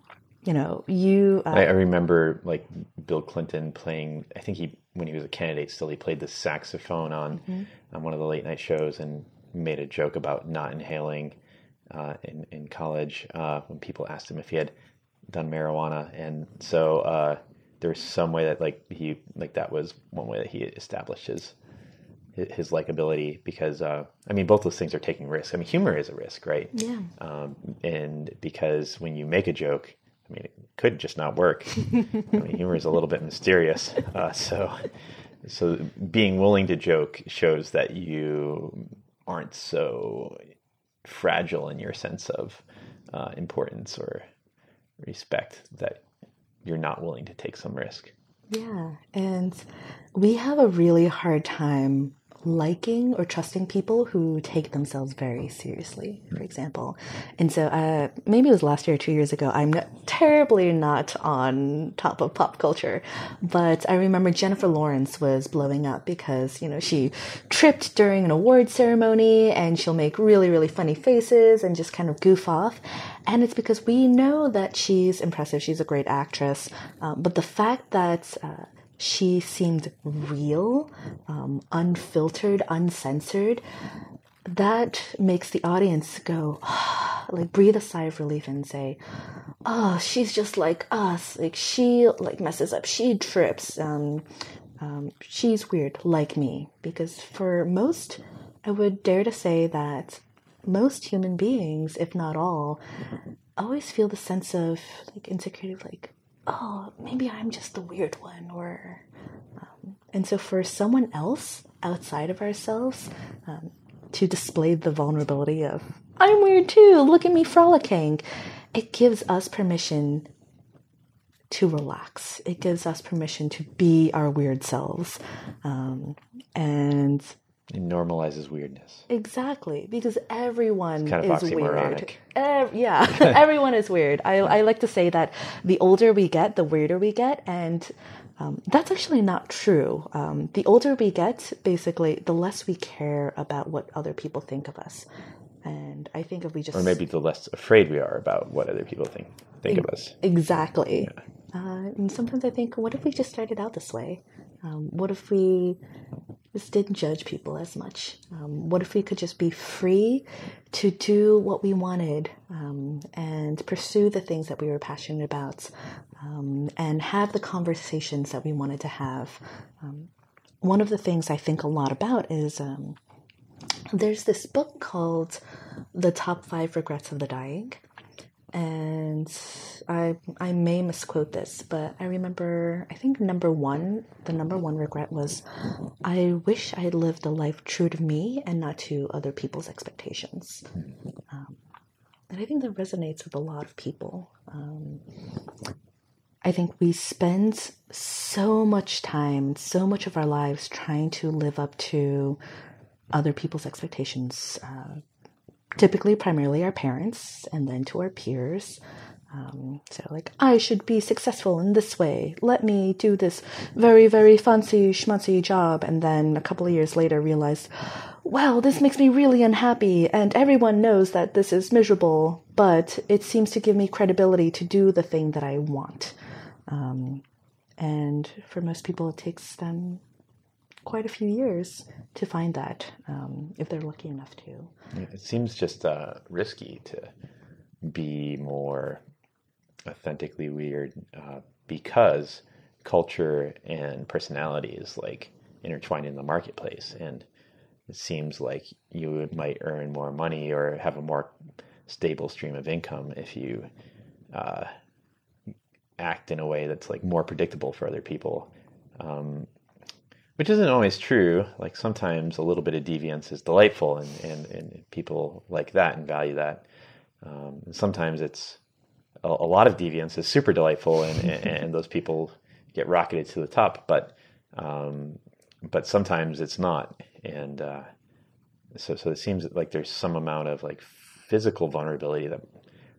you know, you. Uh, I, I, remember like Bill Clinton playing, I think he, when he was a candidate still, he played the saxophone on, mm-hmm. on one of the late night shows and made a joke about not inhaling. Uh, in in college, uh, when people asked him if he had done marijuana, and so uh, there's some way that like he like that was one way that he established his his likability because uh, I mean both those things are taking risks. I mean humor is a risk, right? Yeah. Um, and because when you make a joke, I mean it could just not work. I mean humor is a little bit mysterious, uh, so so being willing to joke shows that you aren't so fragile in your sense of uh, importance or respect that you're not willing to take some risk. Yeah, and we have a really hard time liking or trusting people who take themselves very seriously, for example. And so, uh, maybe it was last year or two years ago, I'm not, terribly not on top of pop culture, but I remember Jennifer Lawrence was blowing up because, you know, she tripped during an award ceremony and she'll make really, really funny faces and just kind of goof off. And it's because we know that she's impressive, she's a great actress, um, but the fact that uh, she seemed real, um, unfiltered, uncensored. That makes the audience go, like, breathe a sigh of relief and say, "Oh, she's just like us. Like she like messes up. She trips. Um, um, she's weird, like me." Because for most, I would dare to say that most human beings, if not all, always feel the sense of like insecurity, like oh, maybe I'm just the weird one, or um, and so for someone else outside of ourselves um, to display the vulnerability of I'm weird too. Look at me frolicking. It gives us permission to relax. It gives us permission to be our weird selves, um, and it normalizes weirdness. Exactly, because everyone kind of is weird. yeah, everyone is weird. I, I like to say that the older we get, the weirder we get, and um, that's actually not true. Um, the older we get, basically, the less we care about what other people think of us. And I think if we just, or maybe the less afraid we are about what other people think think e- of us. Exactly. Yeah. Uh, and sometimes I think, what if we just started out this way? Um, what if we just didn't judge people as much? Um, what if we could just be free to do what we wanted um, and pursue the things that we were passionate about um, and have the conversations that we wanted to have? Um, one of the things I think a lot about is um, there's this book called The Top Five Regrets of the Dying and I I may misquote this, but I remember I think number one, the number one regret was I wish I had lived a life true to me and not to other people's expectations. Um, and I think that resonates with a lot of people. Um, I think we spend so much time, so much of our lives trying to live up to other people's expectations, uh, typically primarily our parents and then to our peers. Um, so, like, I should be successful in this way. Let me do this very, very fancy schmancy job. And then a couple of years later, realize, well, this makes me really unhappy. And everyone knows that this is miserable, but it seems to give me credibility to do the thing that I want. Um, and for most people, it takes them quite a few years to find that um, if they're lucky enough to. It seems just uh, risky to be more authentically weird uh, because culture and personality is like intertwined in the marketplace and it seems like you might earn more money or have a more stable stream of income if you uh, act in a way that's like more predictable for other people um, which isn't always true. Like sometimes a little bit of deviance is delightful, and and, and people like that and value that. Um, and sometimes it's a, a, lot of deviance is super delightful, and, and, and those people get rocketed to the top. But um, but sometimes it's not, and uh, so so it seems like there's some amount of like physical vulnerability that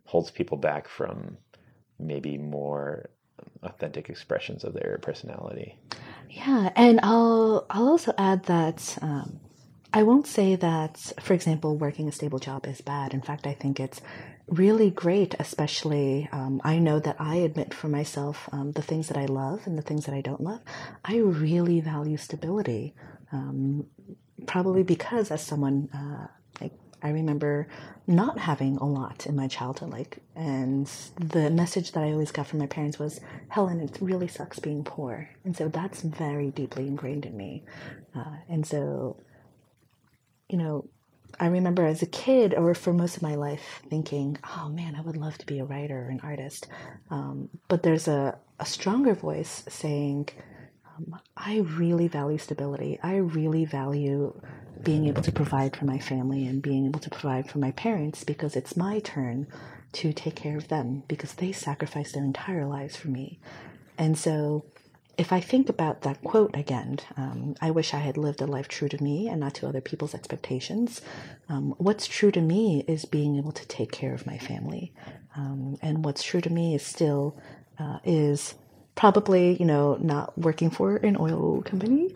holds people back from maybe more authentic expressions of their personality. Yeah, and I'll I'll also add that um, I won't say that, for example, working a stable job is bad. In fact, I think it's really great. Especially, um, I know that I admit for myself um, the things that I love and the things that I don't love. I really value stability, um, probably because as someone uh, I remember not having a lot in my childhood, like, and the message that I always got from my parents was, Helen, it really sucks being poor. And so that's very deeply ingrained in me. Uh, and so, you know, I remember as a kid, or for most of my life, thinking, oh man, I would love to be a writer or an artist. Um, but there's a, a stronger voice saying, um, I really value stability. I really value being able to provide for my family and being able to provide for my parents because it's my turn to take care of them because they sacrificed their entire lives for me. And so if I think about that quote again, um, I wish I had lived a life true to me and not to other people's expectations. Um, what's true to me is being able to take care of my family. Um, and what's true to me is still uh, is probably, you know, not working for an oil company.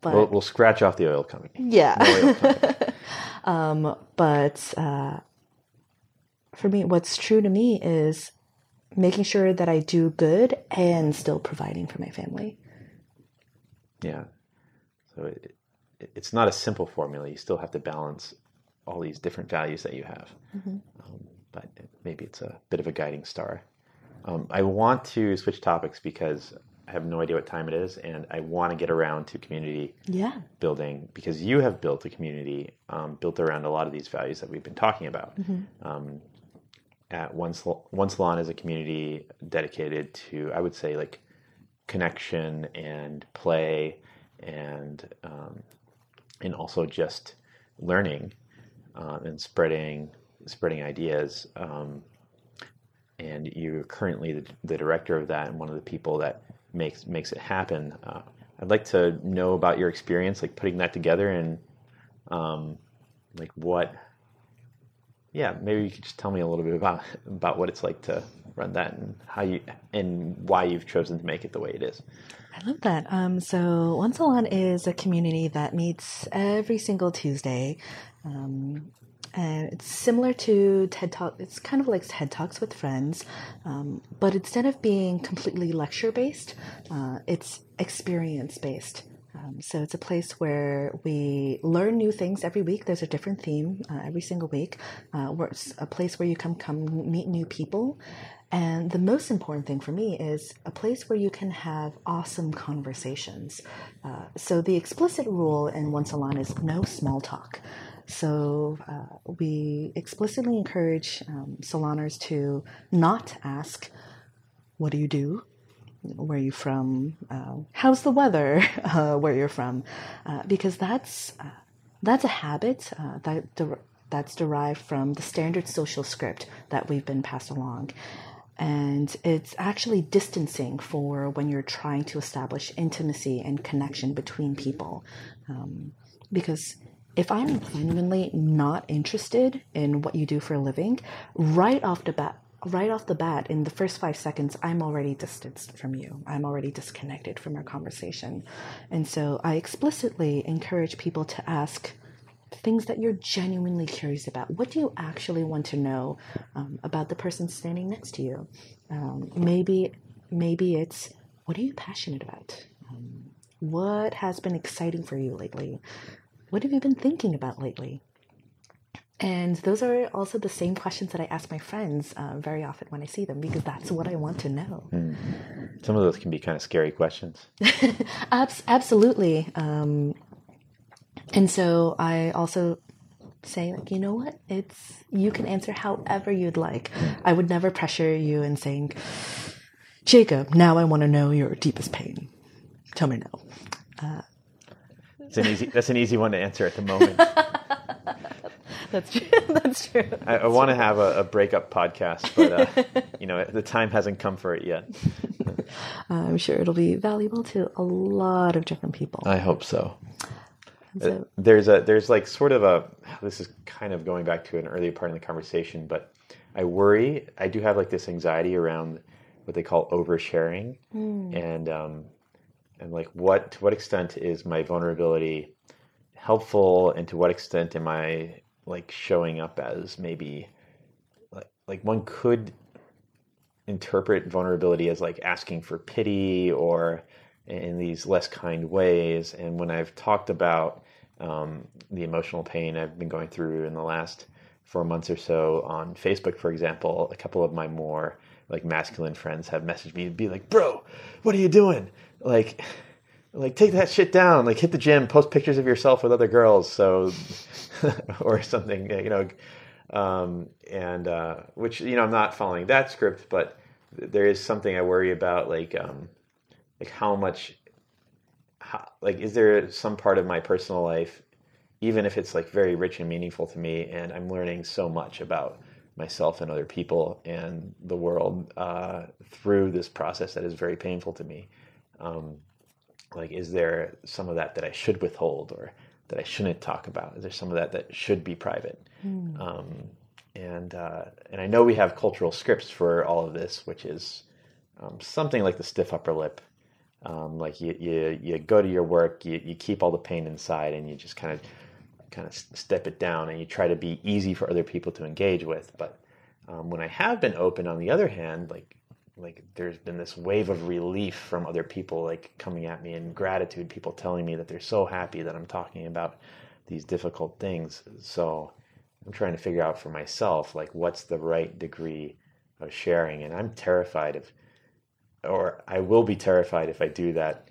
But we'll, we'll, scratch off the oil company. Yeah. Oil company. Um, but uh, for me, what's true to me is making sure that I do good and still providing for my family. Yeah. So it, it's not a simple formula. You still have to balance all these different values that you have. Mm-hmm. Um, but maybe it's a bit of a guiding star. Um, I want to switch topics because have no idea what time it is, and I want to get around to community yeah. building because you have built a community um, built around a lot of these values that we've been talking about. Mm-hmm. Um, at One, One Salon is a community dedicated to, I would say, like connection and play, and um, and also just learning uh, and spreading spreading ideas. Um, and you're currently the, the, director of that and one of the people that makes makes it happen. Uh, I'd like to know about your experience, like putting that together, and um, like what yeah, maybe you could just tell me a little bit about about what it's like to run that and how you and why you've chosen to make it the way it is. I love that. Um, so One Salon is a community that meets every single Tuesday. Um, and it's similar to TED Talk. It's kind of like TED Talks with friends, um, but instead of being completely lecture based, uh, it's experience based. Um, so it's a place where we learn new things every week. There's a different theme uh, every single week. Uh, it's a place where you come come meet new people. And the most important thing for me is a place where you can have awesome conversations. Uh, so the explicit rule in One Salon is no small talk. So uh, we explicitly encourage um, saloners to not ask, "What do you do?" where are you're from, uh, how's the weather, uh, where you're from, uh, because that's uh, that's a habit uh, that that's derived from the standard social script that we've been passed along. And it's actually distancing for when you're trying to establish intimacy and connection between people. Um, because if I'm genuinely not interested in what you do for a living, right off the bat, right off the bat, in the first five seconds, I'm already distanced from you. I'm already disconnected from our conversation. And so I explicitly encourage people to ask things that you're genuinely curious about. What do you actually want to know um, about the person standing next to you? Um, maybe, maybe it's what are you passionate about? Um, what has been exciting for you lately? What have you been thinking about lately? And those are also the same questions that I ask my friends uh, very often when I see them because that's what I want to know. Mm. Some of those can be kind of scary questions. Abs- absolutely. Um, and so I also say, like, you know what? It's you can answer however you'd like. I would never pressure you in saying, Jacob, now I want to know your deepest pain. Tell me now. Uh, it's an easy. That's an easy one to answer at the moment. That's true. That's true. I, I want to have a, a, breakup podcast, but uh, you know the time hasn't come for it yet. I'm sure it'll be valuable to a lot of different people. I hope so. so uh, there's a there's like sort of a this is kind of going back to an earlier part in the conversation, but I worry. I do have like this anxiety around what they call oversharing, mm. and um, and like what to what extent is my vulnerability helpful, and to what extent am I like showing up as maybe like, like one could interpret vulnerability as like asking for pity or in these less kind ways. And when I've talked about um, the emotional pain I've been going through in the last four months or so on Facebook, for example, a couple of my more like masculine friends have messaged me to be like, "Bro, what are you doing?" Like, like take that shit down. Like, hit the gym, post pictures of yourself with other girls, so or something, you know, um, and uh, which you know I'm not following that script, but there is something I worry about, like um, like how much how, like, is there some part of my personal life, even if it's like very rich and meaningful to me, and I'm learning so much about myself and other people and the world uh, through this process that is very painful to me. Um, like, is there some of that that I should withhold or that I shouldn't talk about? Is there some of that that should be private? Mm. Um, and uh, and I know we have cultural scripts for all of this, which is um, something like the stiff upper lip. Um, like you, you you go to your work, you, you keep all the pain inside, and you just kind of kind of step it down, and you try to be easy for other people to engage with. But um, when I have been open, on the other hand, like like there's been this wave of relief from other people like coming at me and gratitude people telling me that they're so happy that i'm talking about these difficult things. So i'm trying to figure out for myself like what's the right degree of sharing? And i'm terrified of or i will be terrified if i do that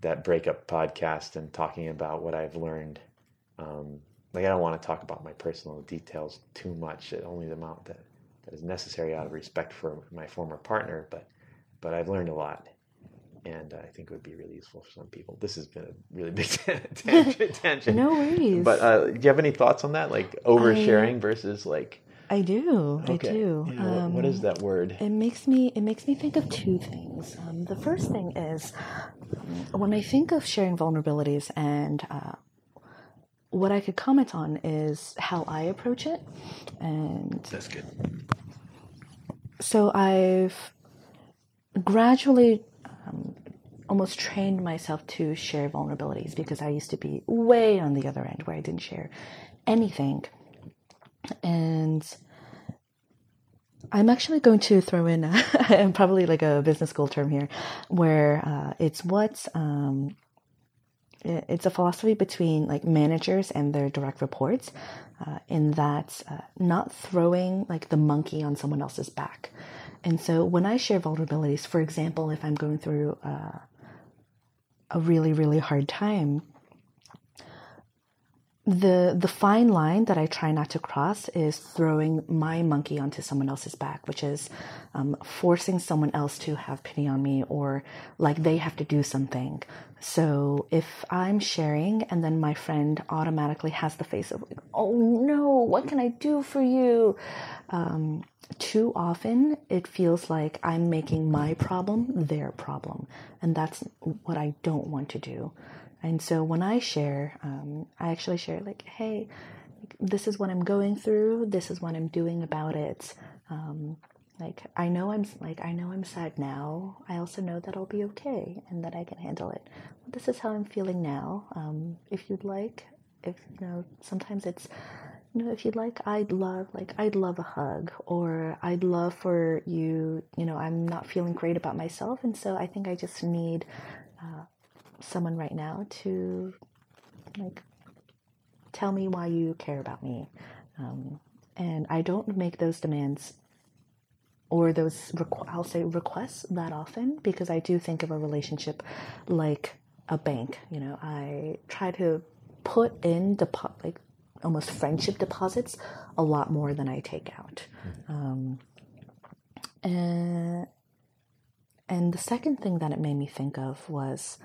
that breakup podcast and talking about what i've learned. Um, like i don't want to talk about my personal details too much only the amount that that is necessary out of respect for my former partner. But but I've learned a lot, and I think it would be really useful for some people. This has been a really big tangent. tangent. no worries. But uh, do you have any thoughts on that, like oversharing I, versus like? I do. Okay. I do. Yeah, um, what is um, that word? It makes me. It makes me think of two things. Um, the first thing is when I think of sharing vulnerabilities and uh, what I could comment on is how I approach it. And that's good. So I've gradually um, almost trained myself to share vulnerabilities because I used to be way on the other end where I didn't share anything. And I'm actually going to throw in probably like a business school term here, where uh, it's what um, it's a philosophy between like managers and their direct reports uh, in that uh, not throwing like the monkey on someone else's back. And so when i share vulnerabilities for example if i'm going through uh, a really really hard time the the fine line that I try not to cross is throwing my monkey onto someone else's back, which is um, forcing someone else to have pity on me or like they have to do something. So if I'm sharing and then my friend automatically has the face of oh no, what can I do for you? Um, too often it feels like I'm making my problem their problem, and that's what I don't want to do. And so when I share, um, I actually share like, hey, this is what I'm going through. This is what I'm doing about it. Um, like I know I'm like I know I'm sad now. I also know that I'll be okay and that I can handle it. This is how I'm feeling now. Um, if you'd like, if you know, sometimes it's you know, if you'd like, I'd love like I'd love a hug or I'd love for you. You know, I'm not feeling great about myself, and so I think I just need uh, someone right now to like tell me why you care about me. Um, and I don't make those demands or those requ- I'll say requests that often because I do think of a relationship like a bank. You know, I try to put in depo- like almost friendship deposits a lot more than I take out. Mm-hmm. Um, and and the second thing that it made me think of was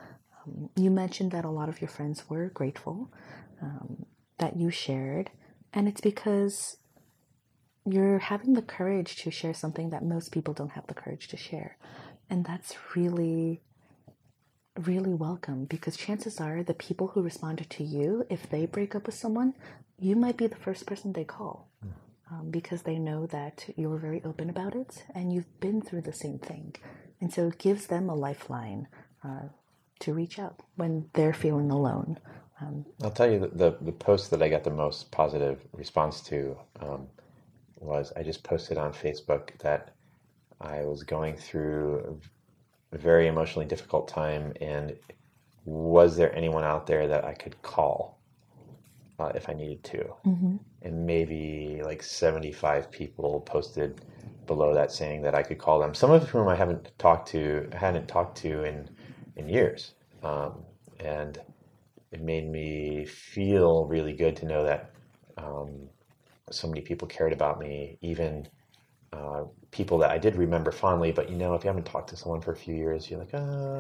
you mentioned that a lot of your friends were grateful um, that you shared, and it's because you're having the courage to share something that most people don't have the courage to share. And that's really, really welcome because chances are the people who responded to you, if they break up with someone, you might be the first person they call um, because they know that you were very open about it and you've been through the same thing. And so it gives them a lifeline uh, to reach out when they're feeling alone. Um, I'll tell you the, the post that I got the most positive response to um, was I just posted on Facebook that I was going through a very emotionally difficult time, and was there anyone out there that I could call uh, if I needed to? Mm-hmm. And maybe like 75 people posted below that saying that I could call them. Some of whom I haven't talked to, hadn't talked to in in years, um, and it made me feel really good to know that um, so many people cared about me, even uh, people that I did remember fondly, but you know, if you haven't talked to someone for a few years, you're like, uh,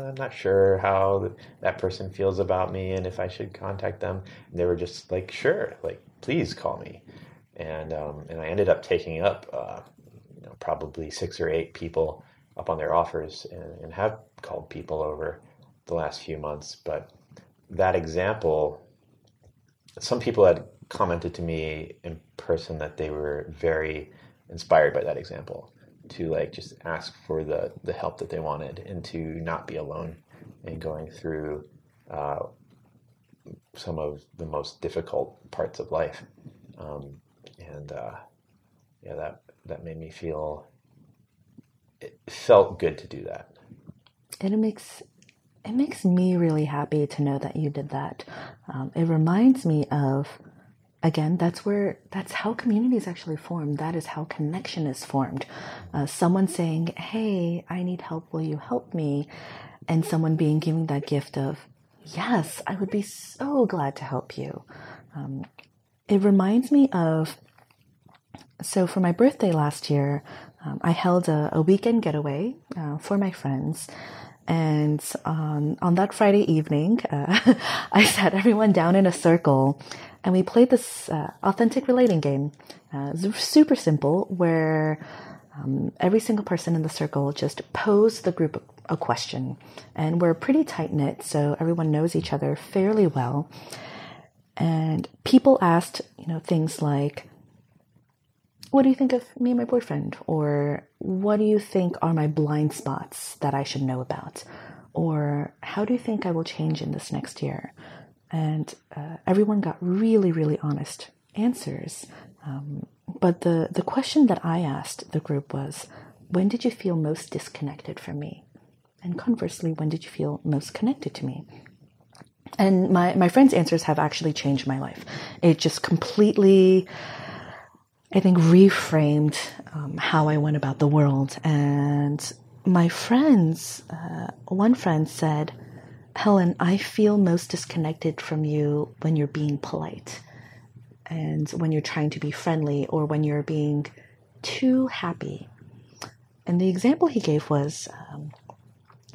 I'm not sure how that person feels about me and if I should contact them. And they were just like, sure, like, please call me. And, um, and I ended up taking up, uh, you know, probably six or eight people up on their offers and, and have called people over the last few months. But that example, some people had commented to me in person that they were very inspired by that example to like just ask for the the help that they wanted and to not be alone in going through uh, some of the most difficult parts of life um, and uh, yeah that that made me feel it felt good to do that and it makes it makes me really happy to know that you did that. Um, it reminds me of again that's where that's how communities actually form. That is how connection is formed. Uh, someone saying hey i need help. Will you help me? And someone being given that gift of yes i would be so glad to help you. Um, it reminds me of so for my birthday last year um, i held a, a weekend getaway uh, for my friends and um, on that Friday evening, uh, I sat everyone down in a circle and we played this uh, authentic relating game. Uh, super simple, where um, every single person in the circle just posed the group a question. And we're pretty tight knit, so everyone knows each other fairly well. And people asked, you know, things like, what do you think of me and my boyfriend? Or what do you think are my blind spots that I should know about? Or how do you think I will change in this next year? And uh, everyone got really, really honest answers. Um, but the, the question that I asked the group was when did you feel most disconnected from me? And conversely, when did you feel most connected to me? And my, my friends' answers have actually changed my life. It just completely I think, reframed um, how I went about the world. And my friends, uh, one friend said, Helen, I feel most disconnected from you when you're being polite and when you're trying to be friendly or when you're being too happy. And the example he gave was um,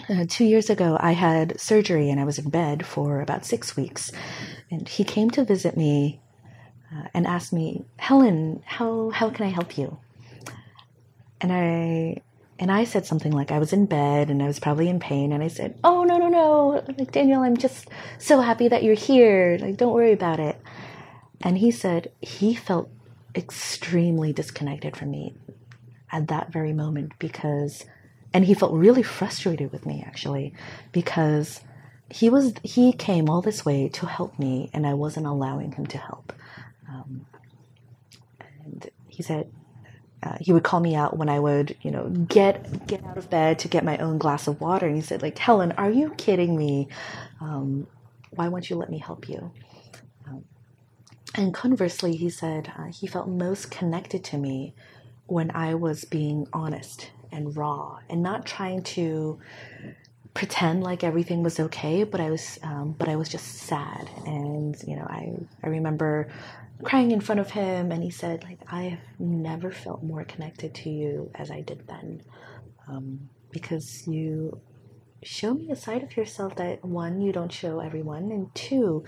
uh, two years ago, I had surgery and I was in bed for about six weeks. And he came to visit me uh, and asked me, Helen, how, how can I help you? And I and I said something like I was in bed and I was probably in pain and I said, "Oh no no no, like Daniel, I'm just so happy that you're here. Like don't worry about it." And he said he felt extremely disconnected from me at that very moment because and he felt really frustrated with me actually because he was he came all this way to help me and I wasn't allowing him to help. He said uh, he would call me out when I would, you know, get get out of bed to get my own glass of water. And he said, like, Helen, are you kidding me? Um, why won't you let me help you? Um, and conversely, he said uh, he felt most connected to me when I was being honest and raw and not trying to pretend like everything was okay, but I was, um, but I was just sad. And you know, I I remember crying in front of him and he said like i have never felt more connected to you as i did then um, because you show me a side of yourself that one you don't show everyone and two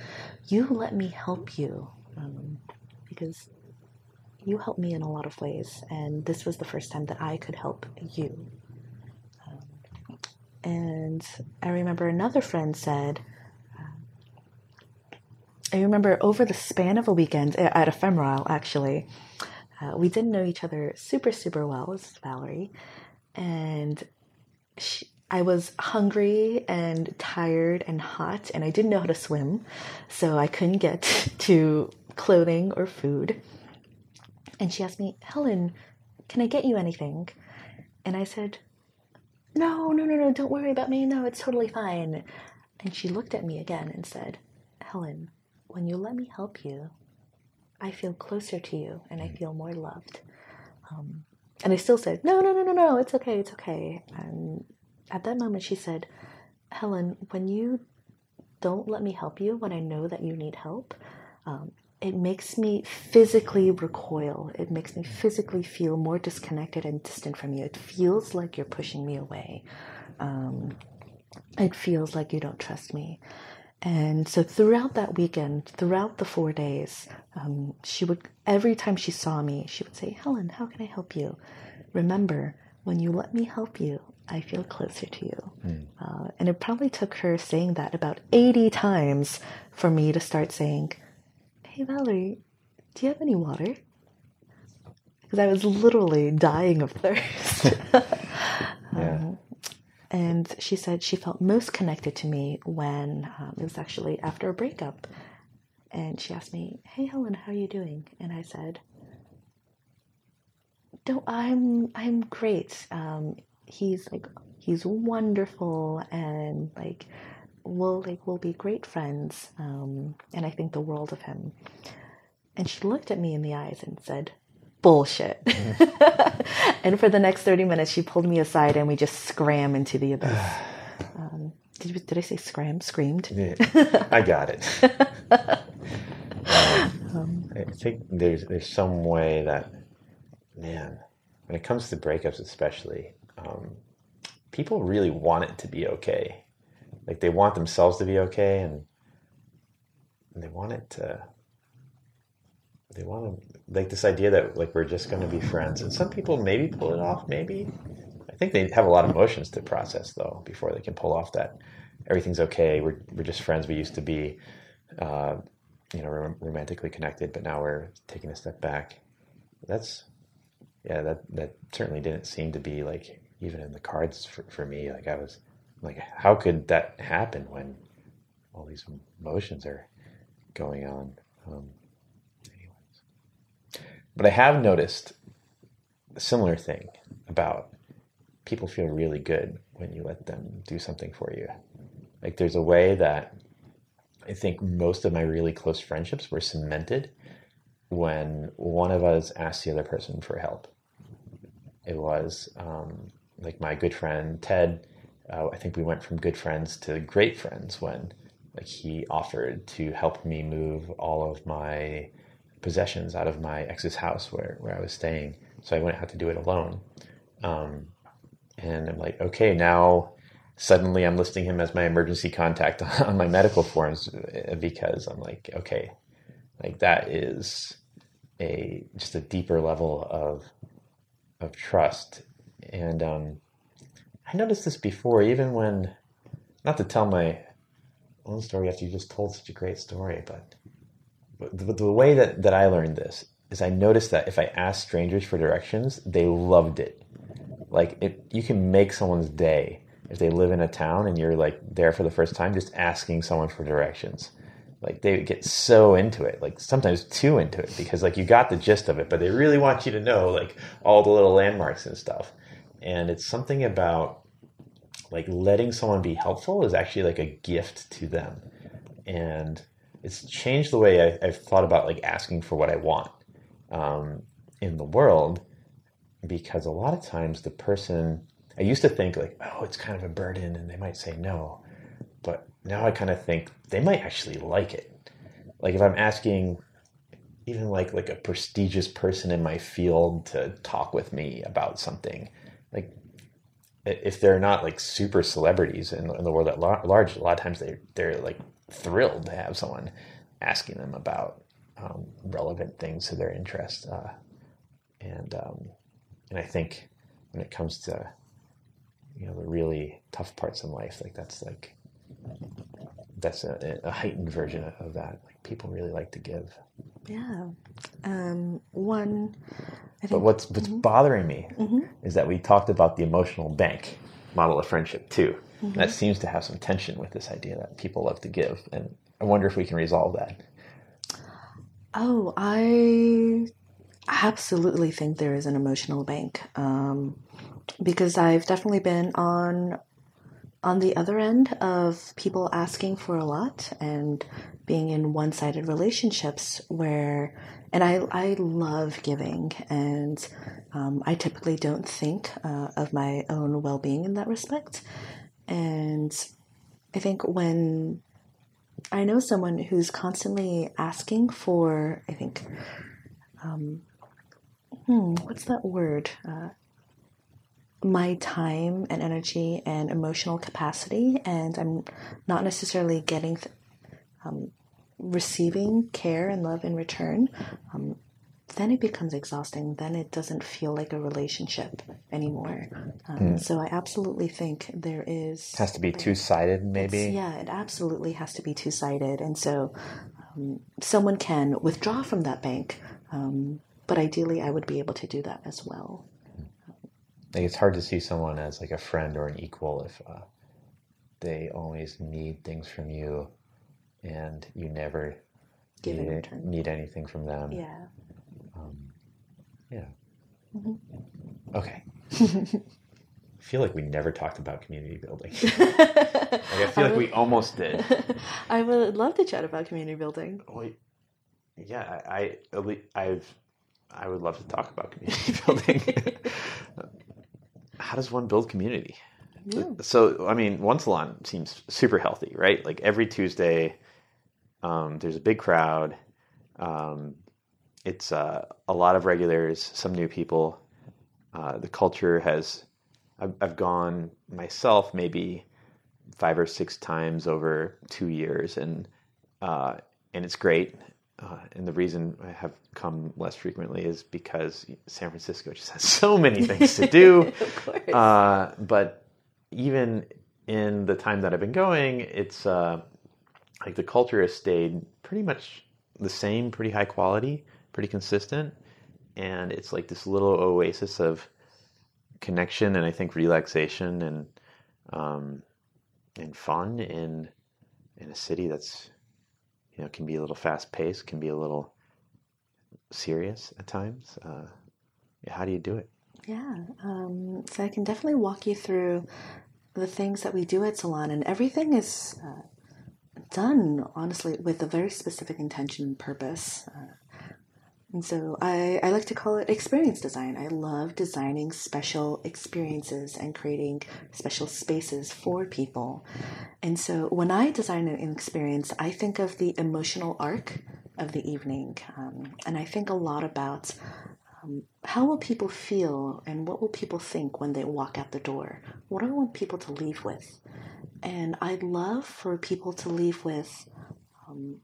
you let me help you um, because you helped me in a lot of ways and this was the first time that i could help you. Um, and i remember another friend said I remember over the span of a weekend at Ephemerisle, actually, uh, we didn't know each other super, super well. This is Valerie. And she, I was hungry and tired and hot, and I didn't know how to swim. So I couldn't get to clothing or food. And she asked me, Helen, can I get you anything? And I said, No, no, no, no, don't worry about me. No, it's totally fine. And she looked at me again and said, Helen, when you let me help you, I feel closer to you and I mm. feel more loved. Um, and I still said, no, no, no, no, no, it's okay, it's okay. And at that moment, she said, Helen, when you don't let me help you, when I know that you need help, um, it makes me physically recoil. It makes me physically feel more disconnected and distant from you. It feels like you're pushing me away. Um, it feels like you don't trust me. And so throughout that weekend, throughout the four days, um, she would, every time she saw me, she would say, Helen, how can I help you? Remember, when you let me help you, I feel closer to you. Mm. Uh, and it probably took her saying that about 80 times for me to start saying, Hey, Valerie, do you have any water? Because I was literally dying of thirst. yeah. Um, and she said she felt most connected to me when um, it was actually after a breakup. And she asked me, "Hey Helen, how are you doing?" And I said, "Don't I'm I'm great. Um, he's like he's wonderful, and like we'll like we'll be great friends. Um, and I think the world of him." And she looked at me in the eyes and said, bullshit. and for the next 30 minutes, she pulled me aside and we just scram into the abyss. Um, did, did I say scram? Screamed? Yeah, I got it. um, I think there's, there's some way that, man, when it comes to breakups, especially, um, people really want it to be okay. Like they want themselves to be okay and, and they want it to they want to like this idea that like we're just going to be friends. And some people maybe pull it off maybe. I think they have a lot of emotions to process though before they can pull off that everything's okay we're, we're just friends we used to be uh, you know rom- romantically connected but now we're taking a step back. That's yeah that that certainly didn't seem to be like even in the cards for, for me. Like i was like how could that happen when all these emotions are going on? Um, but I have noticed a similar thing about people feel really good when you let them do something for you. Like there's a way that I think most of my really close friendships were cemented when one of us asked the other person for help. It was um, like my good friend Ted. Uh, I think we went from good friends to great friends when like he offered to help me move all of my possessions out of my ex's house where, where I was staying. So I wouldn't have to do it alone. Um, and I'm like, okay, now suddenly I'm listing him as my emergency contact on my medical forms uh, because I'm like, okay, like that is a just a deeper level of of trust. And um, I noticed this before, even when not to tell my own story after you just told such a great story, but the, the way that, that I learned this is I noticed that if I asked strangers for directions, they loved it. Like it, you can make someone's day if they live in a town and you're like there for the first time, just asking someone for directions. Like they get so into it, like sometimes too into it, because like you got the gist of it, but they really want you to know like all the little landmarks and stuff. And it's something about like letting someone be helpful is actually like a gift to them. And it's changed the way I, have thought about like asking for what I want um, in the world because a lot of times the person I used to think like oh it's kind of a burden and they might say no but now I kind of think they might actually like it. Like if I'm asking even like like a prestigious person in my field to talk with me about something like if they're not like super celebrities in, in the world at large a lot of times they they're like thrilled to have someone asking them about um, relevant things to their interest. Uh, and um, and I think when it comes to you know the really tough parts in life, like that's like that's a, a heightened version of that. Like people really like to give. Yeah. Um, one. Think, but what's what's mm-hmm. bothering me mm-hmm. is that we talked about the emotional bank model of friendship too. Mm-hmm. That seems to have some tension with this idea that people love to give, and I wonder if we can resolve that. Oh, I absolutely think there is an emotional bank um, because I've definitely been on on the other end of people asking for a lot and being in one-sided relationships where and I, I love giving and um, I typically don't think uh, of my own well-being in that respect and I think when I know someone who's constantly asking for, I think, um, hmm, what's that word? Uh, my time and energy and emotional capacity, and I'm not necessarily getting, th- um, receiving care and love in return. Um, then it becomes exhausting. Then it doesn't feel like a relationship anymore. Um, mm. So I absolutely think there is. It has to be two sided, maybe? Yeah, it absolutely has to be two sided. And so um, someone can withdraw from that bank, um, but ideally I would be able to do that as well. Like it's hard to see someone as like a friend or an equal if uh, they always need things from you and you never Give need, need anything from them. Yeah. Yeah. Mm-hmm. Okay. I feel like we never talked about community building. like I feel I like we almost did. I would love to chat about community building. Well, yeah, I, I I've I would love to talk about community building. How does one build community? Yeah. So, I mean, one salon seems super healthy, right? Like every Tuesday, um, there's a big crowd. Um, it's uh, a lot of regulars, some new people. Uh, the culture has, I've, I've, gone myself maybe five or six times over two years, and uh, and it's great. Uh, and the reason I have come less frequently is because San Francisco just has so many things to do. uh, but even in the time that I've been going, it's uh, like the culture has stayed pretty much the same, pretty high quality pretty consistent, and it's like this little oasis of connection and I think relaxation and um, and fun in in a city that's you know can be a little fast paced, can be a little serious at times. Uh, how do you do it? Yeah, um, so I can definitely walk you through the things that we do at Salon, and everything is uh, done honestly with a very specific intention and purpose. Uh, and so I, I like to call it experience design. I love designing special experiences and creating special spaces for people. And so when I design an experience, I think of the emotional arc of the evening. Um, and I think a lot about um, how will people feel and what will people think when they walk out the door? What do I want people to leave with? And I'd love for people to leave with um,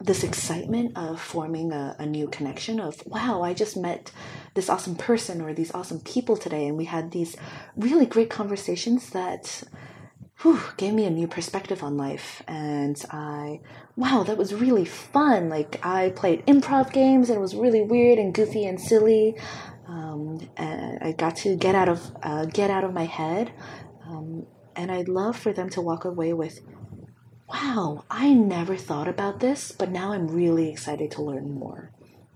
this excitement of forming a, a, new connection of wow i just met this awesome person or these awesome people today. And we had these really great conversations that whew, gave me a new perspective on life. And i wow that was really fun. Like i played improv games and it was really weird and goofy and silly. Um, and i got to get out of uh, get out of my head. Um, and i'd love for them to walk away with wow, I never thought about this, but now I'm really excited to learn more.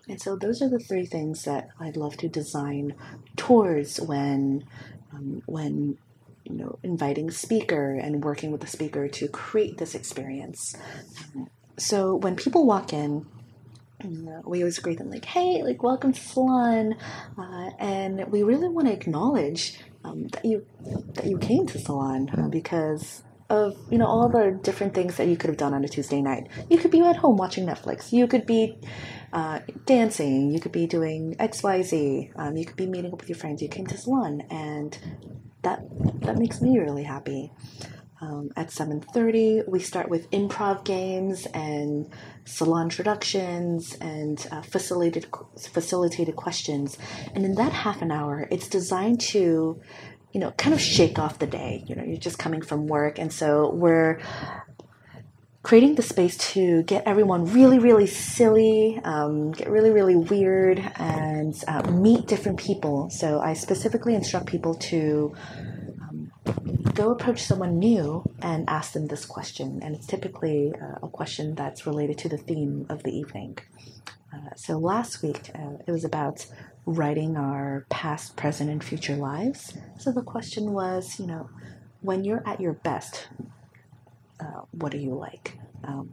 And so those are the three things that I'd love to design towards when um, when you know inviting a speaker and working with the speaker to create this experience. So when people walk in, we always greet them like, "Hey, like welcome to Salon," uh, and we really want to acknowledge um, that you that you came to Salon uh, because of you know all the different things that you could have done on a Tuesday night. You could be at home watching Netflix. You could be uh, dancing. You could be doing X, Y, Z. Um, you could be meeting up with your friends. You came to salon, and that that makes me really happy. Um, at 7.30 we start with improv games and salon introductions and uh, facilitated facilitated questions and in that half an hour it's designed to you know, kind of shake off the day. You know, you're just coming from work. And so we're creating the space to get everyone really, really silly, um, get really, really weird, and uh, meet different people. So I specifically instruct people to um, go approach someone new and ask them this question. And it's typically uh, a question that's related to the theme of the evening. Uh, so last week uh, it was about writing our past, present, and future lives. So the question was, you know, when you're at your best, uh, what are you like? Um,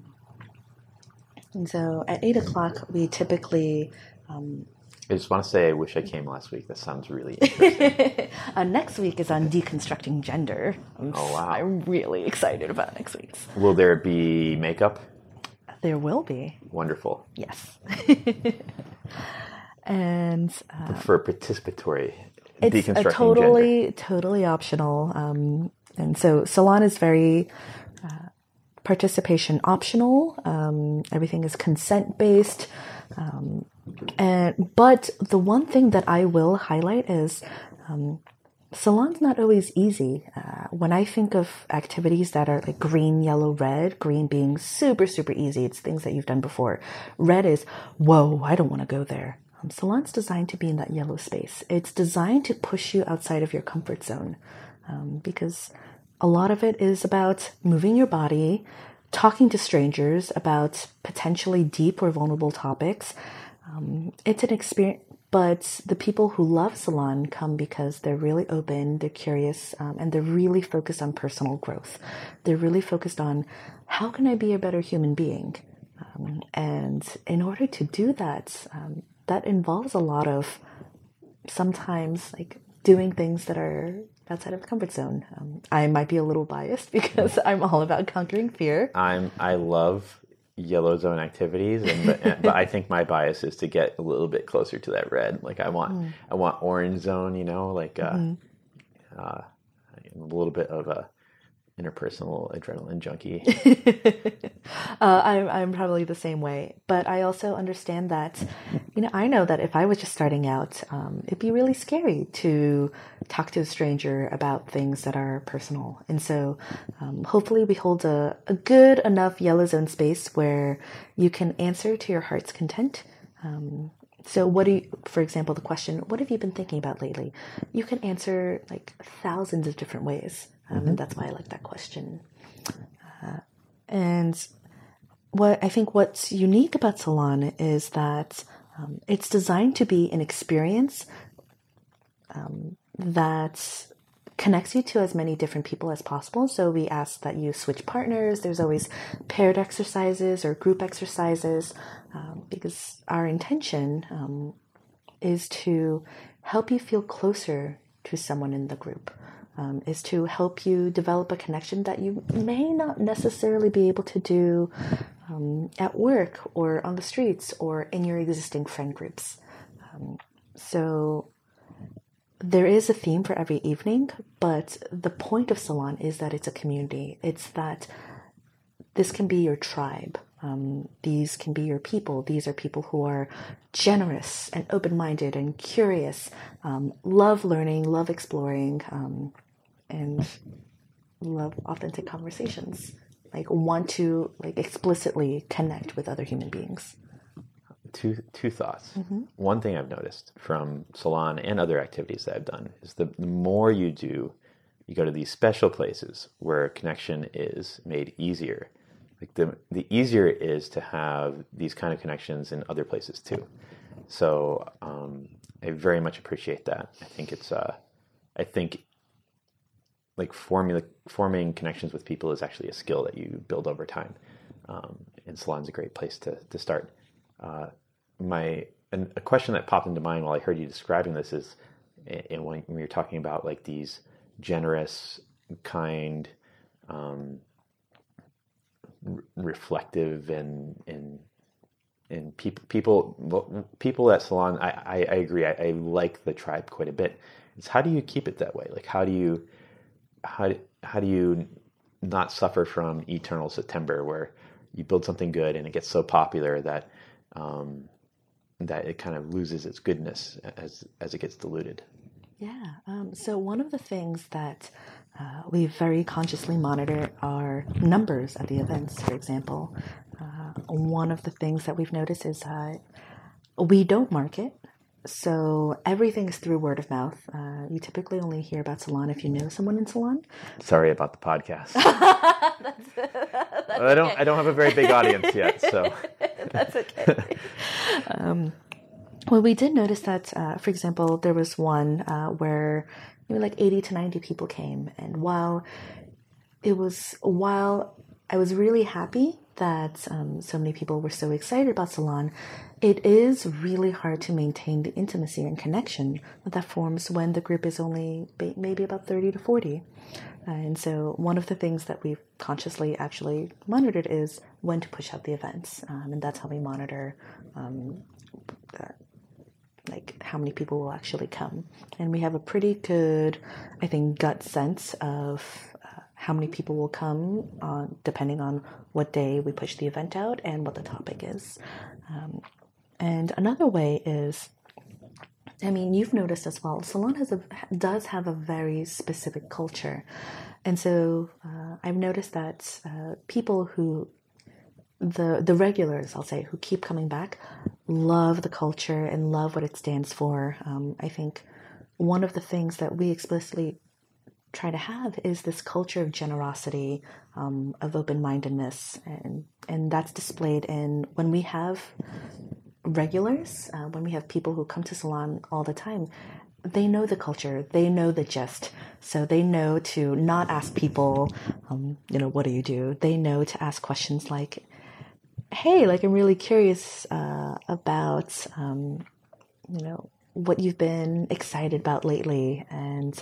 and so at eight o'clock, we typically um, I just want to say I wish I came last week. That sounds really interesting. uh, next week is on deconstructing gender. I'm, oh wow! I'm really excited about next week's. Will there be makeup? There will be. Wonderful. Yes. and uh, for participatory it's deconstructing totally gender. totally optional. Um, and so salon is very uh, participation optional. Um, everything is consent based. Um, and but the one thing that I will highlight is um, salon's not always easy. Uh, when I think of activities that are like green, yellow, red, green being super super easy, it's things that you've done before. Red is whoa, I don't want to go there. Um, salon's designed to be in that yellow space. It's designed to push you outside of your comfort zone um, because a lot of it is about moving your body, talking to strangers about potentially deep or vulnerable topics. Um, it's an experience, but the people who love salon come because they're really open, they're curious, um, and they're really focused on personal growth. They're really focused on how can I be a better human being? Um, and in order to do that, um, that involves a lot of sometimes like doing things that are outside of the comfort zone. Um, I might be a little biased because I'm all about conquering fear. I'm I love yellow zone activities, and but, but I think my bias is to get a little bit closer to that red. Like I want mm. I want orange zone, you know, like uh, mm-hmm. uh, a little bit of a interpersonal adrenaline junkie. uh, I'm I'm probably the same way, but I also understand that, you know, I know that if I was just starting out, um, it'd be really scary to talk to a stranger about things that are personal, and so um, hopefully we hold a, a good enough yellow zone space where you can answer to your heart's content. Um, so, what do you, for example, the question, what have you been thinking about lately? You can answer like thousands of different ways. Um, mm-hmm. And that's why I like that question. Uh, and what I think what's unique about Salon is that um, it's designed to be an experience um, that connects you to as many different people as possible. So we ask that you switch partners. There's always paired exercises or group exercises um, because our intention um, is to help you feel closer to someone in the group um, is to help you develop a connection that you may not necessarily be able to do um, at work or on the streets or in your existing friend groups. Um, so there is a theme for every evening, but the point of Salon is that it's a community. It's that this can be your tribe. Um, these can be your people. These are people who are generous and open minded and curious, um, love learning, love exploring, um, and love authentic conversations. Like want to like explicitly connect with other human beings. Two two thoughts. Mm-hmm. One thing I've noticed from salon and other activities that I've done is the, the more you do, you go to these special places where connection is made easier like the the easier it is to have these kind of connections in other places too. So um, I very much appreciate that. I think it's uh, I think like forming forming connections with people is actually a skill that you build over time. Um, and salon's a great place to to start. Uh, my a question that popped into mind while I heard you describing this is, and when, when you're talking about like these generous, kind, um, reflective and and and people people people at salon I, I, I agree I, I, like the tribe quite a bit it's how do you keep it that way like how do you how how do you not suffer from eternal September where you build something good and it gets so popular that um, that it kind of loses its goodness as as it gets diluted yeah um, so one of the things that uh, we very consciously monitor are numbers at the events, for example. Uh, one of the things that we've noticed is uh, we don't market. So everything is through word of mouth. Uh, you typically only hear about salon if you know someone in salon. Sorry about the podcast. that's, that's I don't. Okay. I don't have a very big audience yet, so that's okay. um, well, we did notice that, uh, for example, there was one uh, where maybe like 80 to 90 people came. And while it was, while I was really happy that um, so many people were so excited about Salon, it is really hard to maintain the intimacy and connection that forms when the group is only maybe about 30 to 40. And so, one of the things that we've consciously actually monitored is when to push out the events. Um, and that's how we monitor um, uh, like how many people will actually come. And we have a pretty good, I think, gut sense of uh, how many people will come on, depending on what day we push the event out and what the topic is. Um, and another way is, I mean, you've noticed as well, Salon has a, does have a very specific culture. And so uh, I've noticed that uh, people who, the, the regulars, I'll say, who keep coming back, love the culture and love what it stands for. Um, I think one of the things that we explicitly try to have is this culture of generosity, um, of open mindedness, and and that's displayed in when we have regulars, uh, when we have people who come to salon all the time, they know the culture, they know the gist, so they know to not ask people, um, you know, what do you do? They know to ask questions like, "Hey, like I'm really curious uh, about, um, you know, what you've been excited about lately," and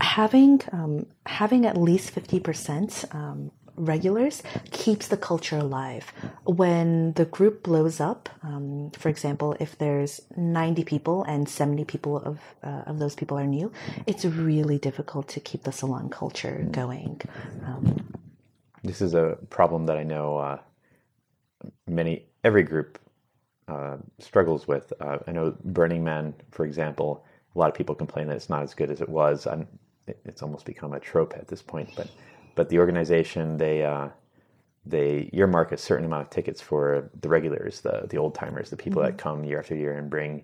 having um, having at least fifty percent um, regulars keeps the culture alive. When the group blows up, um, for example, if there's 90 people and 70 people of, uh, of those people are new, it's really difficult to keep the salon culture going. Um, this is a problem that I know uh, many, every group uh, struggles with. Uh, I know Burning Man, for example, a lot of people complain that it's not as good as it was. I'm, it's almost become a trope at this point, but but the organization they uh, they earmark a certain amount of tickets for the regulars, the the old timers, the people mm-hmm. that come year after year and bring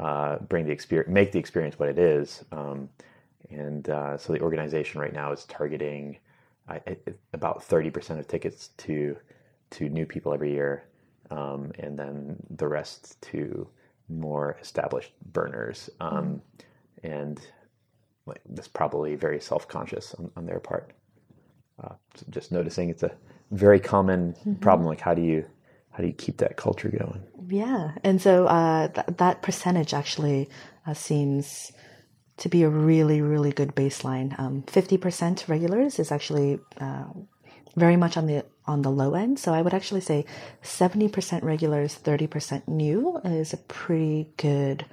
uh, bring the experience, make the experience what it is. Um, and uh, so the organization right now is targeting about thirty percent of tickets to to new people every year, um, and then the rest to more established burners. Um, mm-hmm. And like, that's probably very self conscious on, on their part uh, just noticing it's a very common mm-hmm. problem. Like how do you how do you keep that culture going? Yeah, and so uh, th- that percentage actually uh, seems to be a really really good baseline. Um, fifty um, percent regulars is actually uh, very much on the on the low end. So I would actually say seventy percent regulars, thirty percent new is a pretty good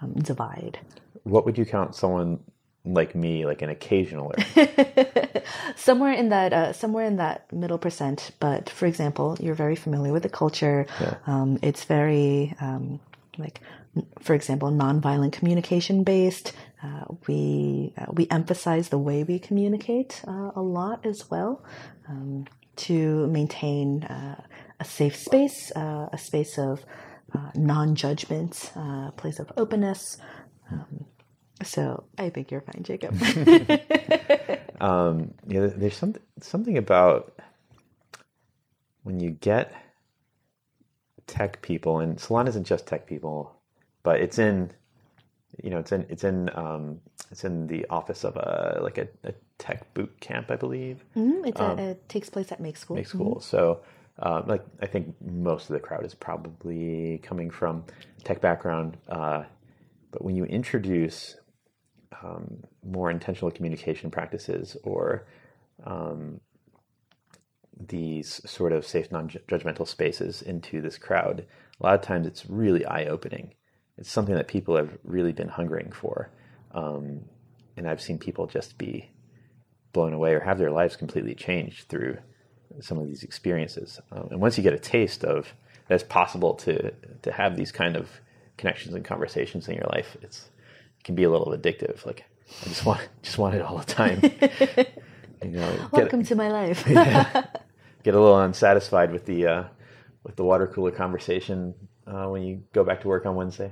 um, divide. What would you count someone like me, like an occasionaler. somewhere in that, uh, somewhere in that middle percent. But for example, you're very familiar with the culture. Yeah. Um, it's very um, like, for example, nonviolent communication based. Uh, we uh, we emphasize the way we communicate uh, a lot as well um, to maintain uh, a safe space, uh, a space of non-judgment, a place of openness. Um, so I think you're fine, Jacob. um, yeah, there's something something about when you get tech people, and Salon isn't just tech people, but it's in, you know, it's in it's in um, it's in the office of a like a, a tech boot camp, I believe. Mm-hmm. Um, a, it takes place at Make School. Make School. Mm-hmm. So. Uh, like I think most of the crowd is probably coming from tech background, uh, but when you introduce um, more intentional communication practices or um, these sort of safe, non-judgmental spaces into this crowd, a lot of times it's really eye-opening. It's something that people have really been hungering for, um, and I've seen people just be blown away or have their lives completely changed through some of these experiences. Um, and once you get a taste of that it's possible to to have these kind of connections and conversations in your life, it's can be a little addictive. Like I just want just want it all the time. you know, Welcome get, to my life. yeah, get a little unsatisfied with the uh, with the water cooler conversation uh, when you go back to work on Wednesday.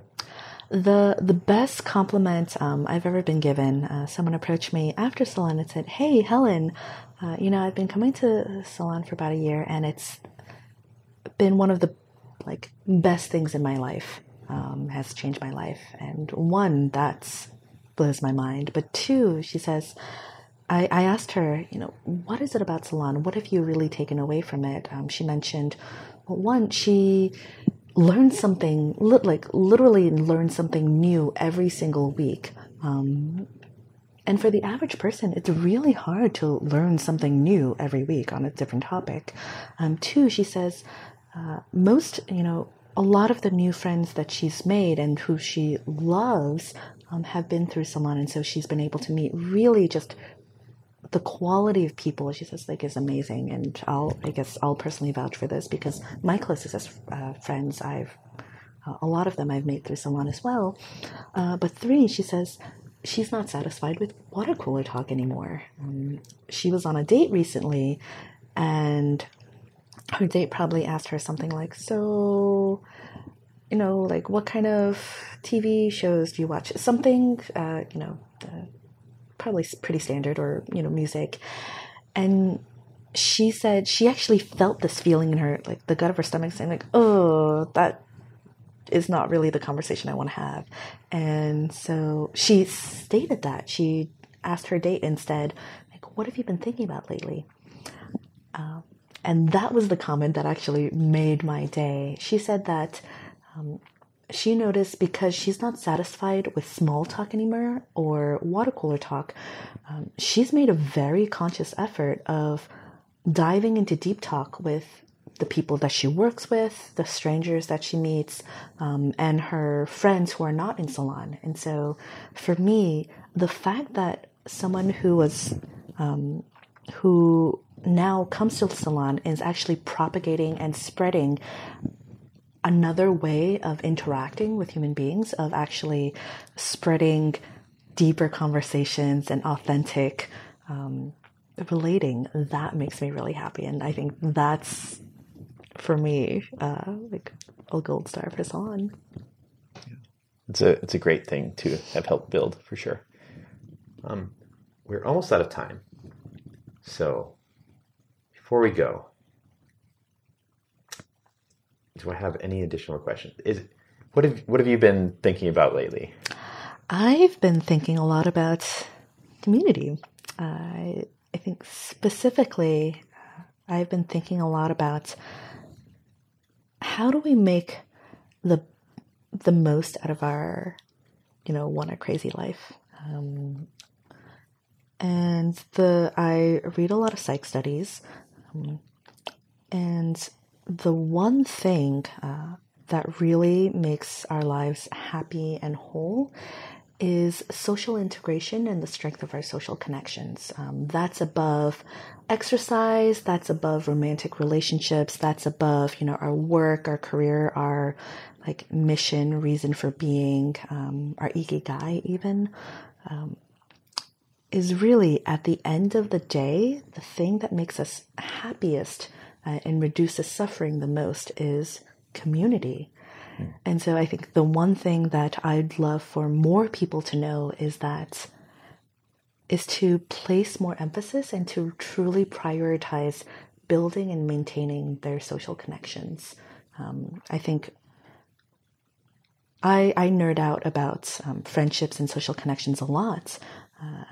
The the best compliment um, I've ever been given. Uh, someone approached me after salon and said, "Hey, Helen, uh, you know I've been coming to salon for about a year, and it's been one of the like best things in my life." Um, has changed my life. And one, that blows my mind. But two, she says, I, I, asked her, you know, what is it about salon? What have you really taken away from it? Um, she mentioned, well, one, she learn something, like literally learn something new every single week. Um, and for the average person, it's really hard to learn something new every week on a different topic. Um, two, she says, uh, most, you know, a lot of the new friends that she's made and who she loves um, have been through Salon. And so she's been able to meet really just the quality of people she says like is amazing and i'll i guess i'll personally vouch for this because my closest uh, friends i've uh, a lot of them i've made through salon as well uh, but three she says she's not satisfied with water cooler talk anymore um, she was on a date recently and her date probably asked her something like so you know like what kind of tv shows do you watch? Something uh, you know probably pretty standard or you know music. And she said she actually felt this feeling in her like the gut of her stomach saying like oh that is not really the conversation i want to have. And so she stated that. She asked her date instead like what have you been thinking about lately? Uh, and that was the comment that actually made my day she said that um, she noticed because she's not satisfied with small talk anymore or water cooler talk, um, she's made a very conscious effort of diving into deep talk with the people that she works with, the strangers that she meets, um, and her friends who are not in salon. And so for me, the fact that someone who was, um, who now comes to the salon is actually propagating and spreading another way of interacting with human beings, of actually spreading deeper conversations and authentic um, relating, that makes me really happy. And I think that's, for me, uh, like a gold star for Salon. It's a, it's a great thing to have helped build for sure. Um, we're almost out of time. So before we go, do I have any additional questions? Is what have what have you been thinking about lately? I've been thinking a lot about community. Uh, I think specifically, I've been thinking a lot about how do we make the the most out of our, you know, one a crazy life. Um, and the I read a lot of psych studies, and the one thing uh, that really makes our lives happy and whole is social integration and the strength of our social connections. Um, that's above exercise, that's above romantic relationships, that's above, you know, our work, our career, our like mission, reason for being, um, our ikigai even. Um, is really at the end of the day, the thing that makes us happiest uh, and reduces suffering the most is community. Mm. And so I think the one thing that I'd love for more people to know is that is to place more emphasis and to truly prioritize building and maintaining their social connections. Um, I think I, I nerd out about um, friendships and social connections a lot. Uh,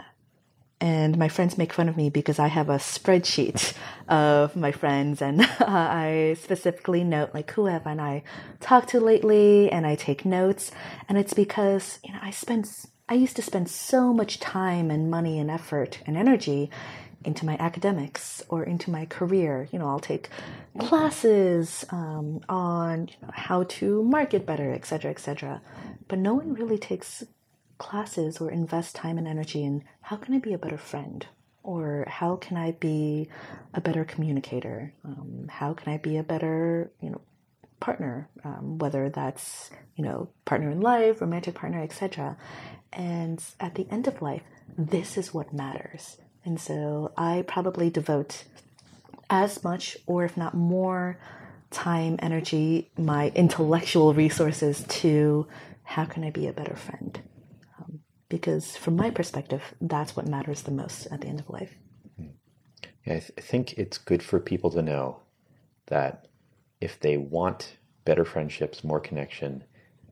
and my friends make fun of me because I have a spreadsheet of my friends, and I specifically note like who have and I talked to lately, and I take notes. And it's because you know I spend I used to spend so much time and money and effort and energy into my academics or into my career. You know, I'll take classes um, on you know, how to market better, etc., etc. But no one really takes classes or invest time and energy in how can I be a better friend? Or how can I be a better communicator? Um, how can I be a better, you know, partner? Um, whether that's, you know, partner in life, romantic partner, etc. And at the end of life, this is what matters. And so I probably devote as much, or if not more, time, energy, my intellectual resources to how can I be a better friend? Because from my perspective, that's what matters the most at the end of life. Mm-hmm. Yeah, I, th- I think it's good for people to know that if they want better friendships, more connection,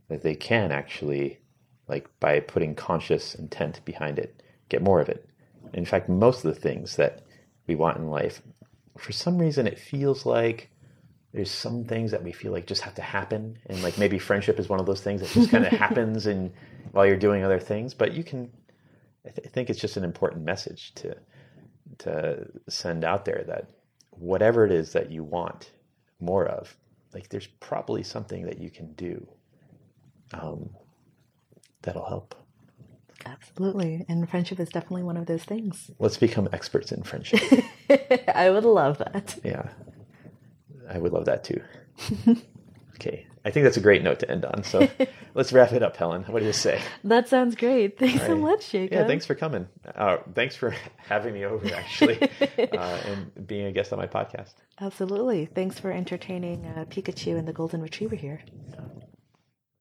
that they can actually, like by putting conscious intent behind it, get more of it. In fact, most of the things that we want in life, for some reason, it feels like there's some things that we feel like just have to happen, and like maybe friendship is one of those things that just kind of happens and while you're doing other things. But you can, I, th- I think it's just an important message to to send out there that whatever it is that you want more of, like there's probably something that you can do um, that'll help. Absolutely. And friendship is definitely one of those things. Let's become experts in friendship. I would love that. Yeah. I would love that too. okay. I think that's a great note to end on. So let's wrap it up, Helen. What do you say? That sounds great. Thanks so much, Jacob. Yeah, thanks for coming. Uh, thanks for having me over, actually, uh, and being a guest on my podcast. Absolutely. Thanks for entertaining uh, Pikachu and the Golden Retriever here.